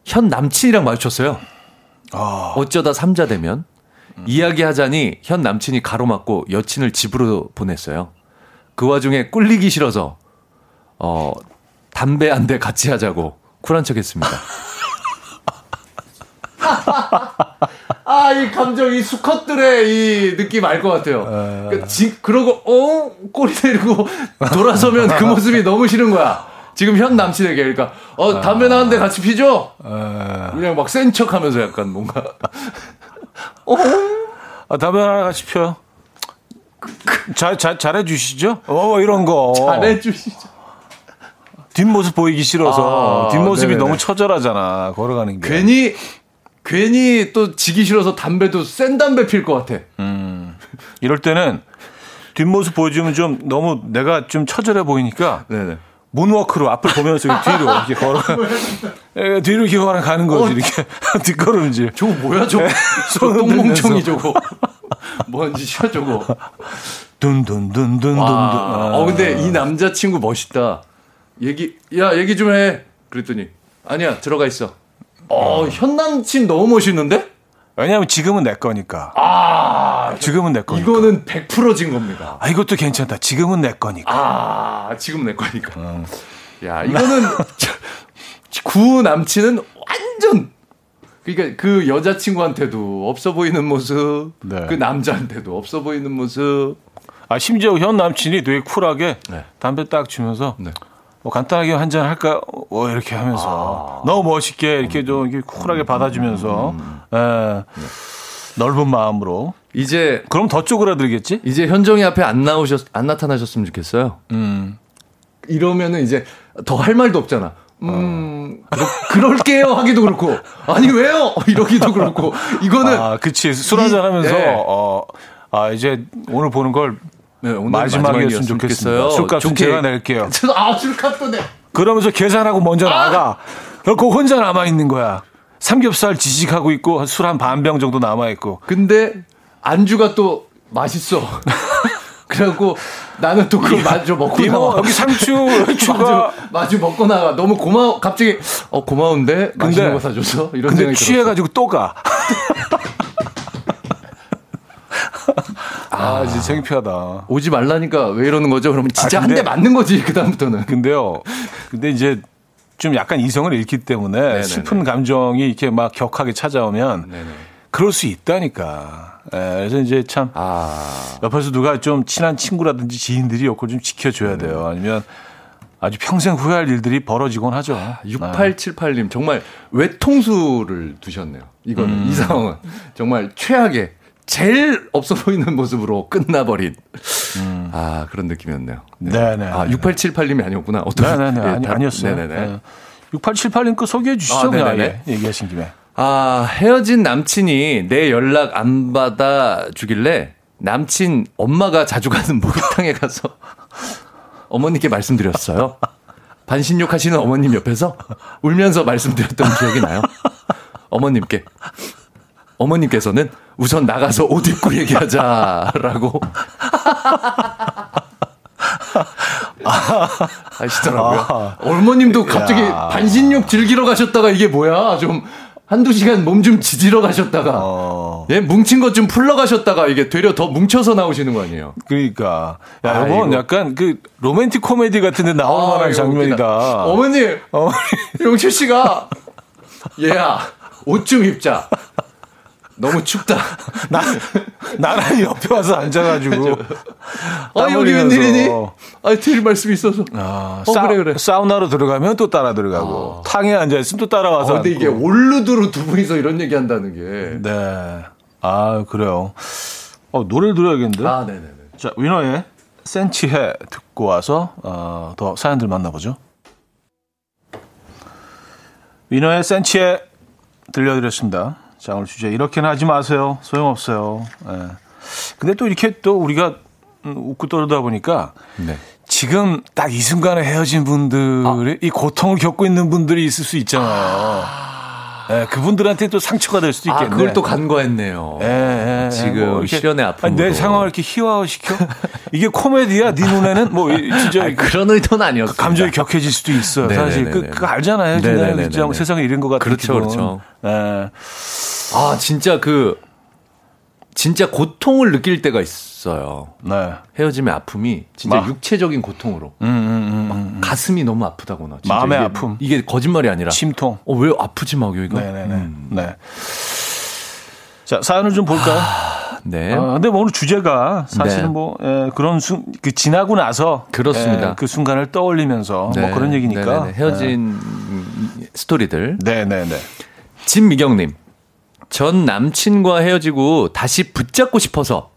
S2: 현 남친이랑 마주쳤어요.
S1: 아.
S2: 어쩌다 삼자 되면 이야기하자니 현 남친이 가로막고 여친을 집으로 보냈어요. 그 와중에 꿀리기 싫어서 어 담배 한 대 같이 하자고 쿨한 척했습니다. 아, 이 감정, 이 수컷들의 이 느낌 알 것 같아요. 그러니까 지, 그러고, 어? 꼬리 내리고 돌아서면 그 모습이 너무 싫은 거야. 지금 현 남친에게. 그러니까, 어, 담배 나는데 같이 피죠?
S1: 에,
S2: 그냥 막 센 척 하면서 약간 뭔가. 어?
S1: 아, 담배 하나 같이 펴요. 잘, 잘, 잘해주시죠? 어, 이런 거.
S2: 잘해주시죠.
S1: 뒷모습 보이기 싫어서.
S2: 아,
S1: 뒷모습이
S2: 네네네.
S1: 너무 처절하잖아, 걸어가는 게.
S2: 괜히, 괜히 또 지기 싫어서 담배도 센 담배 필 것 같아.
S1: 이럴 때는 뒷모습 보여주면 좀 너무 내가 좀 처절해 보이니까
S2: 네네.
S1: 문워크로 앞을 보면서 뒤로 이렇게 걸어. 에, 뒤로 이렇게 걸어 가는 거지,
S2: 어.
S1: 이렇게. 뒷걸음질.
S2: 저거 뭐야, 저거.
S1: 저손
S2: 똥멍청이. 저거. 뭔지 저거.
S1: 둔둔둔둔둔둔.
S2: 와. 어, 근데 이 남자친구 멋있다. 얘기, 야, 얘기 좀 해. 그랬더니, 아니야, 들어가 있어. 어, 현 남친 너무 멋있는데?
S1: 왜냐면 지금은 내 거니까. 아. 지금은 내 거니까.
S2: 이거는 100%진 겁니다.
S1: 아, 이것도 괜찮다. 지금은 내 거니까.
S2: 아, 지금 내 거니까. 야, 이거는, 저- 구 남친은 완전, 그러니까 그 여자친구한테도 없어 보이는 모습,
S1: 네.
S2: 그 남자한테도 없어 보이는 모습.
S1: 아, 심지어 현 남친이 되게 쿨하게
S2: 네.
S1: 담배 딱 주면서
S2: 네.
S1: 뭐 간단하게 한 잔 할까? 어, 이렇게 하면서 너무 멋있게 이렇게 좀 이렇게 쿨하게 받아주면서 예, 넓은 마음으로.
S2: 이제,
S1: 그럼 더 쪼그라들겠지?
S2: 이제 현정이 앞에 안 나오셨, 안 나타나셨으면 좋겠어요.
S1: 음.
S2: 이러면은 이제 더 할 말도 없잖아. 음, 그러, 럴게요 하기도 그렇고, 아니, 왜요? 이러기도 그렇고, 이거는,
S1: 아, 그치. 술 한잔 하면서,
S2: 네.
S1: 어, 아, 이제 오늘 보는 걸
S2: 네, 오늘
S1: 마지막이었으면 좋겠어요. 술값은 제가 낼게요.
S2: 저- 아, 술값도 내.
S1: 그러면서 계산하고 먼저
S2: 아!
S1: 나가. 결코 혼자 남아 있는 거야. 삼겹살 지식하고 있고, 술 한 반 병 정도 남아 있고.
S2: 근데, 안주가 또 맛있어. 그래갖고, 나는 또 그걸 마주 먹고
S1: 이모,
S2: 나와.
S1: 여기 상추, 추가.
S2: 마주, 마주 먹고 나가. 너무 고마워. 갑자기, 어, 고마운데? 맛있는 거 사줘서? 이런
S1: 근데
S2: 생각이 들었어.
S1: 취해가지고 또 가. 아, 진짜 창피하다.
S2: 오지 말라니까 왜 이러는 거죠? 그러면 진짜
S1: 아,
S2: 한
S1: 근데-
S2: 대 맞는 거지, 그다음부터는.
S1: 근데요, 근데 이제 좀 약간 이성을 잃기 때문에
S2: 네네네.
S1: 슬픈 감정이 이렇게 막 격하게 찾아오면
S2: 네네.
S1: 그럴 수 있다니까. 예, 그래서 이제 참
S2: 아.
S1: 옆에서 누가 좀 친한 친구라든지 지인들이 옆을 좀 지켜줘야 돼요. 아니면 아주 평생 후회할 일들이 벌어지곤 하죠.
S2: 아, 6878님 정말 외통수를 두셨네요. 이거는
S1: 음.
S2: 이 상황은 정말 최악의 제일 없어 보이는 모습으로 끝나버린 아 그런 느낌이었네요.
S1: 음. 네네.
S2: 아 6878님이 아니었구나. 어떤
S1: 네네네.
S2: 예,
S1: 아니,
S2: 다-
S1: 아니었어요.
S2: 네네네.
S1: 6878님 거 소개해 주시죠.
S2: 아,
S1: 그냥. 예, 얘기하신 김에.
S2: 아 헤어진 남친이 내 연락 안 받아 주길래 남친 엄마가 자주 가는 목욕탕에 가서 어머니께 말씀드렸어요. 반신욕 하시는 어머님 옆에서 울면서 말씀드렸던 기억이 나요. 어머님께. 어머님께서는 우선 나가서 옷 입고 얘기하자라고 하시더라고요. 어머님도 갑자기
S1: 야.
S2: 반신욕 즐기러 가셨다가 이게 뭐야? 좀 한두 시간 몸 좀 지지러 가셨다가
S1: 어.
S2: 예, 뭉친 것 좀 풀러 가셨다가 이게 되려 더 뭉쳐서 나오시는 거 아니에요?
S1: 그러니까 야,
S2: 아이고.
S1: 이건 약간 그 로맨틱 코미디 같은데 나올 만한
S2: 아이고,
S1: 장면이다.
S2: 어머니,
S1: 어.
S2: 용철 씨가 얘야 옷 좀 입자. 너무 춥다.
S1: 나 나란히 옆에 와서 앉아가지고 아땀
S2: 여기. 웬일이니? 아 드릴 말씀이 있어서.
S1: 아,
S2: 어,
S1: 사,
S2: 그래, 그래.
S1: 사우나로 들어가면 또 따라 들어가고 탕에 앉아 있으면 또
S2: 아,
S1: 따라와서
S2: 근데 이게
S1: 앉고.
S2: 올루드로 두 분이서 이런 얘기 한다는 게.
S1: 네. 아 그래요. 어 노래를 들어야겠는데.
S2: 아, 네네네.
S1: 자 위너의 센치해 듣고 와서 어, 더 사연들 만나보죠. 위너의 센치해 들려드렸습니다. 자 오늘 주제 이렇게는 하지 마세요. 소용없어요. 예. 근데 또 이렇게 또 우리가 음, 웃고 떠들다 보니까
S2: 네.
S1: 지금 딱 이 순간에 헤어진 분들이 이 고통을 겪고 있는 분들이 있을 수 있잖아요. 예, 그분들한테 또 상처가 될 수도
S2: 아,
S1: 있겠네.
S2: 그걸 또 간과했네요.
S1: 예, 예, 예.
S2: 지금
S1: 뭐
S2: 아픔으로.
S1: 아니, 내 상황을 이렇게 희화화시켜? 이게 코미디야? 네 눈에는? 뭐, 이- 진짜
S2: 아니, 그런 의도는 아니었어요.
S1: 감정이 격해질 수도 있어요. 사실. 그,
S2: 네네네네.
S1: 그거 알잖아요. 진짜,
S2: 네네네네.
S1: 진짜 세상에 이런 것 같은
S2: 그렇죠,
S1: 기분.
S2: 그렇죠.
S1: 예.
S2: 아, 진짜 그, 진짜 고통을 느낄 때가 있어요.
S1: 네.
S2: 헤어짐의 아픔이 진짜
S1: 마-
S2: 육체적인 고통으로.
S1: 음, 음, 음, 음.
S2: 가슴이 너무 아프다거나.
S1: 마음의
S2: 이게,
S1: 아픔.
S2: 이게 거짓말이 아니라.
S1: 심통.
S2: 어, 왜 아프지 막 여기가?
S1: 네네네.
S2: 음.
S1: 네. 자, 사연을 좀 볼까요?
S2: 네.
S1: 아, 근데 뭐 오늘 주제가 사실은
S2: 네.
S1: 뭐, 예, 그런 순, 그 지나고 나서.
S2: 그렇습니다.
S1: 예, 그 순간을 떠올리면서
S2: 네.
S1: 뭐 그런 얘기니까.
S2: 네네네. 헤어진 음, 스토리들.
S1: 네네네.
S2: 진미경님. 전 남친과 헤어지고 다시 붙잡고 싶어서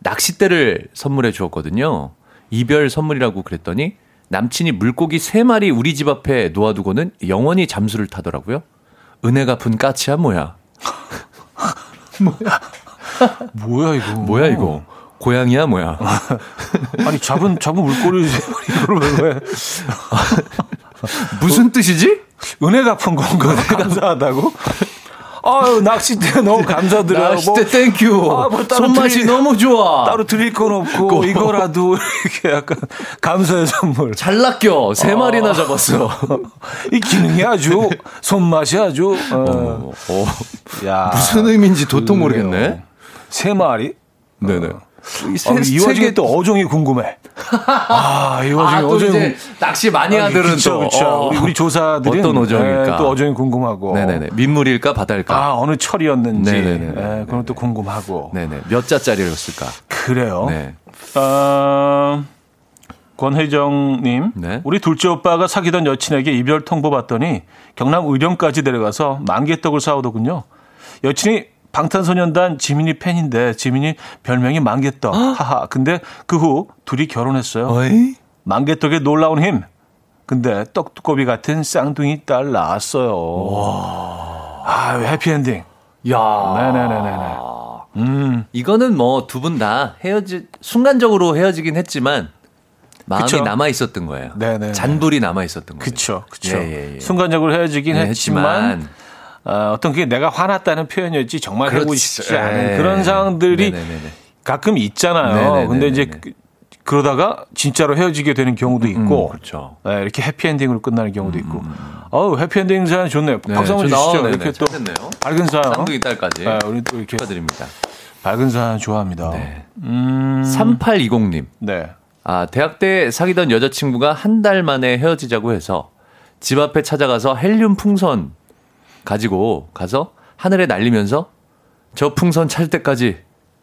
S2: 낚싯대를 선물해 주었거든요. 이별 선물이라고 그랬더니 남친이 물고기 세 마리 우리 집 앞에 놓아두고는 영원히 잠수를 타더라고요. 은혜 갚은 까치야 뭐야?
S1: 뭐야, 이거.
S2: 뭐야 이거? 고양이야 뭐야?
S1: 아니, 잡은, 잡은 물고기 왜,
S2: 무슨 뜻이지?
S1: 은혜 갚은 건가? 감사하다고? 아유, 낚싯대 너무 감사드려요.
S2: 낚싯대 thank you.
S1: 아, 뭐 따로
S2: 손맛이
S1: 드릴-
S2: 너무 좋아.
S1: 따로 드릴 건 없고, 이거라도 이렇게 약간 감사의 선물.
S2: 잘 낚여. 세 마리나 잡았어.
S1: 이 기능이 아주, 손맛이 아주, 어,
S2: 어, 어.
S1: 야.
S2: 무슨 의미인지 도통
S1: 그래요.
S2: 모르겠네.
S1: 세 마리?
S2: 네네. 이,
S1: 아, 이 와중에 또 어종이 궁금해. 아, 이 와중에
S2: 아, 이제 낚시 마니아들은
S1: 그쵸,
S2: 또
S1: 그쵸.
S2: 어.
S1: 우리, 우리 조사들은
S2: 어떤 어종일까?
S1: 예, 또 어종이 궁금하고.
S2: 네네네. 민물일까 바다일까?
S1: 아, 어느 철이었는지.
S2: 네네네네.
S1: 예, 그건 또 궁금하고.
S2: 네네. 몇 자짜리였을까?
S1: 그래요.
S2: 네.
S1: 어, 권혜정님,
S2: 네.
S1: 우리 둘째 오빠가 사귀던 여친에게 이별 통보 받더니 경남 의령까지 데려가서 만개떡을 사오더군요. 여친이 방탄소년단 지민이 팬인데 지민이 별명이 만개떡. 하하. 근데 그 후 둘이 결혼했어요.
S2: 어이?
S1: 만개떡의 놀라운 힘. 근데 떡두꺼비 같은 쌍둥이 딸 낳았어요. 아, 해피엔딩.
S2: 야.
S1: 네네네네네. 음.
S2: 이거는 뭐 두 분 다 헤어지 순간적으로 헤어지긴 했지만 마음이
S1: 그쵸.
S2: 남아 있었던 거예요.
S1: 네네네.
S2: 잔불이 남아 있었던 거예요.
S1: 그쵸, 그쵸.
S2: 예, 예, 예.
S1: 순간적으로 헤어지긴
S2: 네,
S1: 했지만, 어, 어떤 그게 내가 화났다는 표현이었지 정말
S2: 그렇죠.
S1: 하고 싶지 않은
S2: 예.
S1: 그런 상황들이
S2: 네네네네.
S1: 가끔 있잖아요.
S2: 네네네네네.
S1: 근데 이제 그, 그러다가 진짜로 헤어지게 되는 경우도 있고,
S2: 음, 그렇죠.
S1: 네, 이렇게 해피엔딩으로 끝나는 경우도 있고. 어우, 해피엔딩 사연 좋네요.
S2: 네,
S1: 박수 한번
S2: 저-
S1: 주시죠.
S2: 아, 네네,
S1: 이렇게
S2: 또잘 됐네요.
S1: 밝은 사연.
S2: 쌍둥이 딸까지
S1: 네, 우리 또 이렇게
S2: 축하드립니다.
S1: 밝은 사연 좋아합니다.
S2: 네.
S1: 음,
S2: 3820님.
S1: 네.
S2: 아, 대학 때 사귀던 여자친구가 한 달 만에 헤어지자고 해서 집 앞에 찾아가서 헬륨 풍선 가지고 가서 하늘에 날리면서 저 풍선 찰 때까지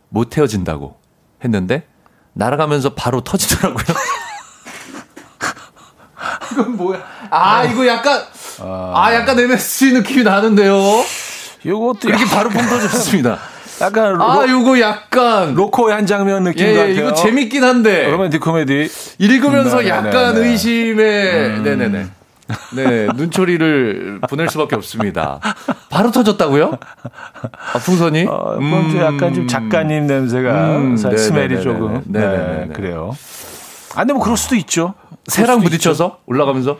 S2: 못 헤어진다고 했는데 날아가면서 바로 터지더라고요. 이건 뭐야? 아, 이거 약간 아, 약간 MSG 느낌이 나는데요.
S1: 요것도
S2: 이렇게 바로 펑 터졌습니다.
S1: 약간 로,
S2: 아, 요거 약간
S1: 로코의 한 장면 느낌
S2: 예,
S1: 같아요.
S2: 예, 이거 재밌긴 한데
S1: 로맨틱 코미디.
S2: 읽으면서
S1: 네, 네,
S2: 약간
S1: 네, 네.
S2: 의심의 네네네 네 눈초리를 보낼 수밖에 없습니다. 바로 터졌다고요? 아, 풍선이?
S1: 어, 좀 약간 좀 작가님 냄새가
S2: 음,
S1: 사-
S2: 네네네네네.
S1: 스멜이 조금. 네,
S2: 네네네 네.
S1: 그래요. 아, 근데 뭐 그럴 수도 있죠.
S2: 새랑 부딪혀서 올라가면서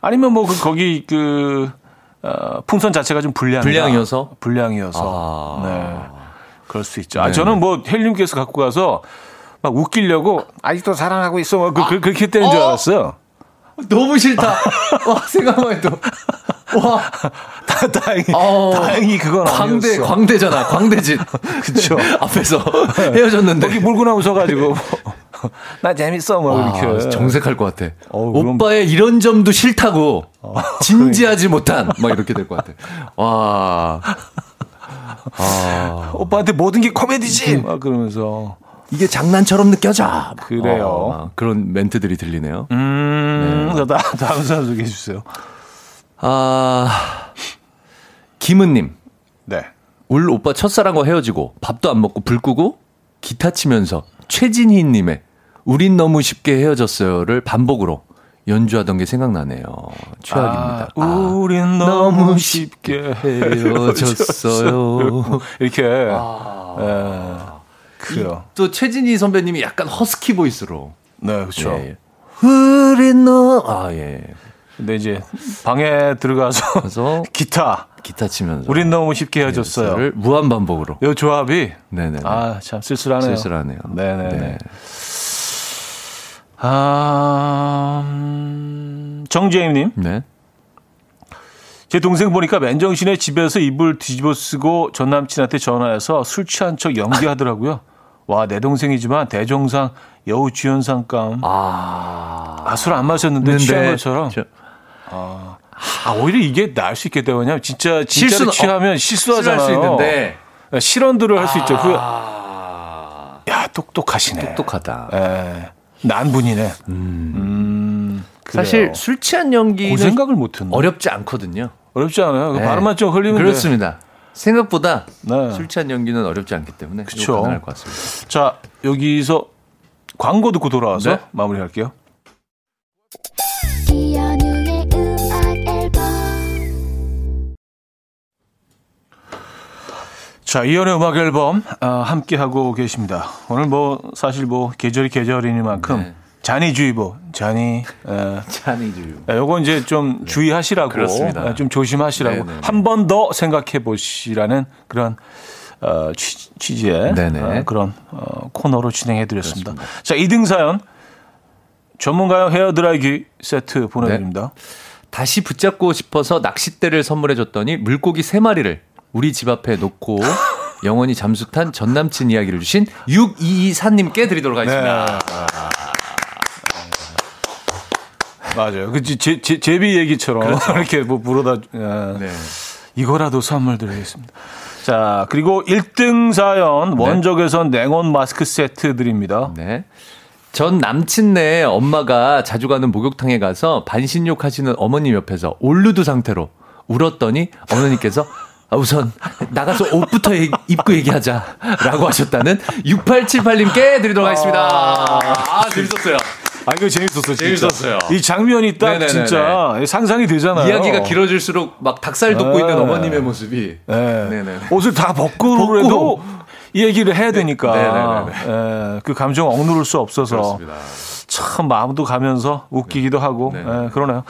S1: 아니면 뭐 그 거기 그 어, 풍선 자체가 좀 불량
S2: 불량이어서?
S1: 불량이어서
S2: 아.
S1: 네 그럴 수 있죠. 아
S2: 네네.
S1: 저는 뭐 헬륨께서 갖고 가서 막 웃기려고 아직도 사랑하고 있어 막 그, 그, 그렇게 했다는 줄
S2: 어?
S1: 알았어요.
S2: 너무 싫다. 와 생각만 해도 와,
S1: 다, 다행히,
S2: 어,
S1: 다행히 그건
S2: 광대,
S1: 아니었어.
S2: 광대잖아, 광대짓.
S1: 그쵸.
S2: 앞에서 헤어졌는데.
S1: 거기 물고 나오셔가지고. 나 재밌어, 뭐,
S2: 아,
S1: 이렇게.
S2: 정색할 것 같아.
S1: 어우, 어,
S2: 오빠의 이런 점도 싫다고 진지하지 못한 막 이렇게 될 것 같아. 와. 아,
S1: 오빠한테 모든 게 코미디지! 막 그러면서.
S2: 이게 장난처럼 느껴져.
S1: 그래요.
S2: 어, 그런 멘트들이 들리네요.
S1: 음, 자, 다, 다음 사람 소개해 주세요.
S2: 아, 김은님.
S1: 네.
S2: 울 오빠 첫사랑과 헤어지고 밥도 안 먹고 불 끄고 기타 치면서 최진희님의 우린 너무 쉽게 헤어졌어요를 반복으로 연주하던 게 생각나네요. 최악입니다.
S1: 아, 우린 너무 쉽게 헤어졌어요. 이렇게. 예. 그래요.
S2: 또 최진희 선배님이 약간 허스키 보이스로.
S1: 네, 그렇죠.
S2: 예, 예. 우린 너, 아, 예.
S1: 근데 이제 방에 들어가서
S2: 그래서
S1: 기타.
S2: 기타 치면서.
S1: 우린 너무 쉽게 헤어졌어요.
S2: 를 무한 반복으로.
S1: 이 조합이
S2: 네네.
S1: 아, 참 쓸쓸하네요.
S2: 쓸쓸하네요.
S1: 네네네.
S2: 네.
S1: 아, 음, 정재임님.
S2: 네.
S1: 제 동생 보니까 맨정신에 집에서 이불 뒤집어 쓰고 전 남친한테 전화해서 술 취한 척 연기하더라고요. 와, 내 동생이지만 대종상 여우 주연상감.
S2: 아.
S1: 아, 술 안 마셨는데 취한 것처럼.
S2: 저-
S1: 아, 오히려 이게 나을 수 있겠다. 왜냐면 진짜, 진짜로
S2: 실수는-
S1: 취하면
S2: 어,
S1: 실수하잖아요.
S2: 수 있는데.
S1: 실언들을 할 수 있죠. 그,
S2: 아.
S1: 야, 똑똑하시네.
S2: 똑똑하다.
S1: 예. 난 분이네. 음. 그래요.
S2: 사실 술 취한 연기는
S1: 그 생각을 못 했네.
S2: 어렵지 않거든요.
S1: 어렵지 않아요. 그
S2: 네.
S1: 발음만 좀 흘리면 돼.
S2: 그렇습니다. 생각보다
S1: 네.
S2: 술 취한 연기는 어렵지 않기 때문에
S1: 그쵸.
S2: 가능할 것 같습니다.
S1: 자, 여기서 광고 듣고 돌아와서
S2: 네.
S1: 마무리할게요. 자, 이연의 음악 앨범 아, 함께 하고 계십니다. 오늘 뭐 사실 뭐 계절이 계절이니만큼
S2: 네.
S1: 잔이주의보, 잔이 에,
S2: 찬이주유.
S1: 야, 요거 이제 좀 주의하시라고,
S2: 네. 그렇습니다.
S1: 에, 좀 조심하시라고. 한 번 더 생각해 보시라는 그런 어, 취, 취지의. 어, 그런 어, 코너로 진행해 드렸습니다. 자, 2등 사연 전문가용 헤어 드라이기 세트 보내드립니다.
S2: 다시 붙잡고 싶어서 낚싯대를 선물해 줬더니 물고기 세 마리를 우리 집 앞에 놓고 영원히 잠수 탄 전 남친 이야기를 주신 6224님께 드리도록 하겠습니다.
S1: 네. 맞아요. 그 제, 제, 제비 얘기처럼 이렇게 뭐 물어다 예.
S2: 그렇죠. 네.
S1: 이거라도 선물 드리겠습니다. 자, 그리고 1등 사연 원적에선 냉온 마스크 세트 드립니다.
S2: 네. 전 남친네 엄마가 자주 가는 목욕탕에 가서 반신욕 하시는 어머님 옆에서 올루드 상태로 울었더니 어머니께서 아, 우선 나가서 옷부터 입고 얘기하자라고 하셨다는 6878님께 드리도록 하겠습니다. 아, 재밌었어요.
S1: 아, 이거 재밌었어요. 진짜.
S2: 재밌었어요.
S1: 이 장면이 딱
S2: 네네네네.
S1: 진짜 상상이 되잖아요.
S2: 이야기가 길어질수록 막 닭살 돋고
S1: 네.
S2: 있는 어머님의 모습이
S1: 네.
S2: 네네네.
S1: 옷을 다 벗고라도 이 얘기를 해야 되니까
S2: 네네네네.
S1: 예, 그 감정 억누를 수 없어서
S2: 그렇습니다.
S1: 참 마음도 가면서 웃기기도 하고
S2: 네.
S1: 예, 그러네요.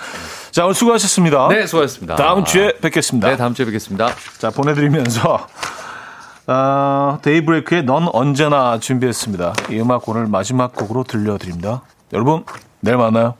S1: 자 오늘 수고하셨습니다.
S2: 네, 수고하셨습니다.
S1: 다음 주에 뵙겠습니다.
S2: 네, 다음 주에 뵙겠습니다.
S1: 자 보내드리면서 어, 데이브레이크의 넌 언제나 준비했습니다. 이 음악 오늘 마지막 곡으로 들려드립니다. 여러분 내일 만나요.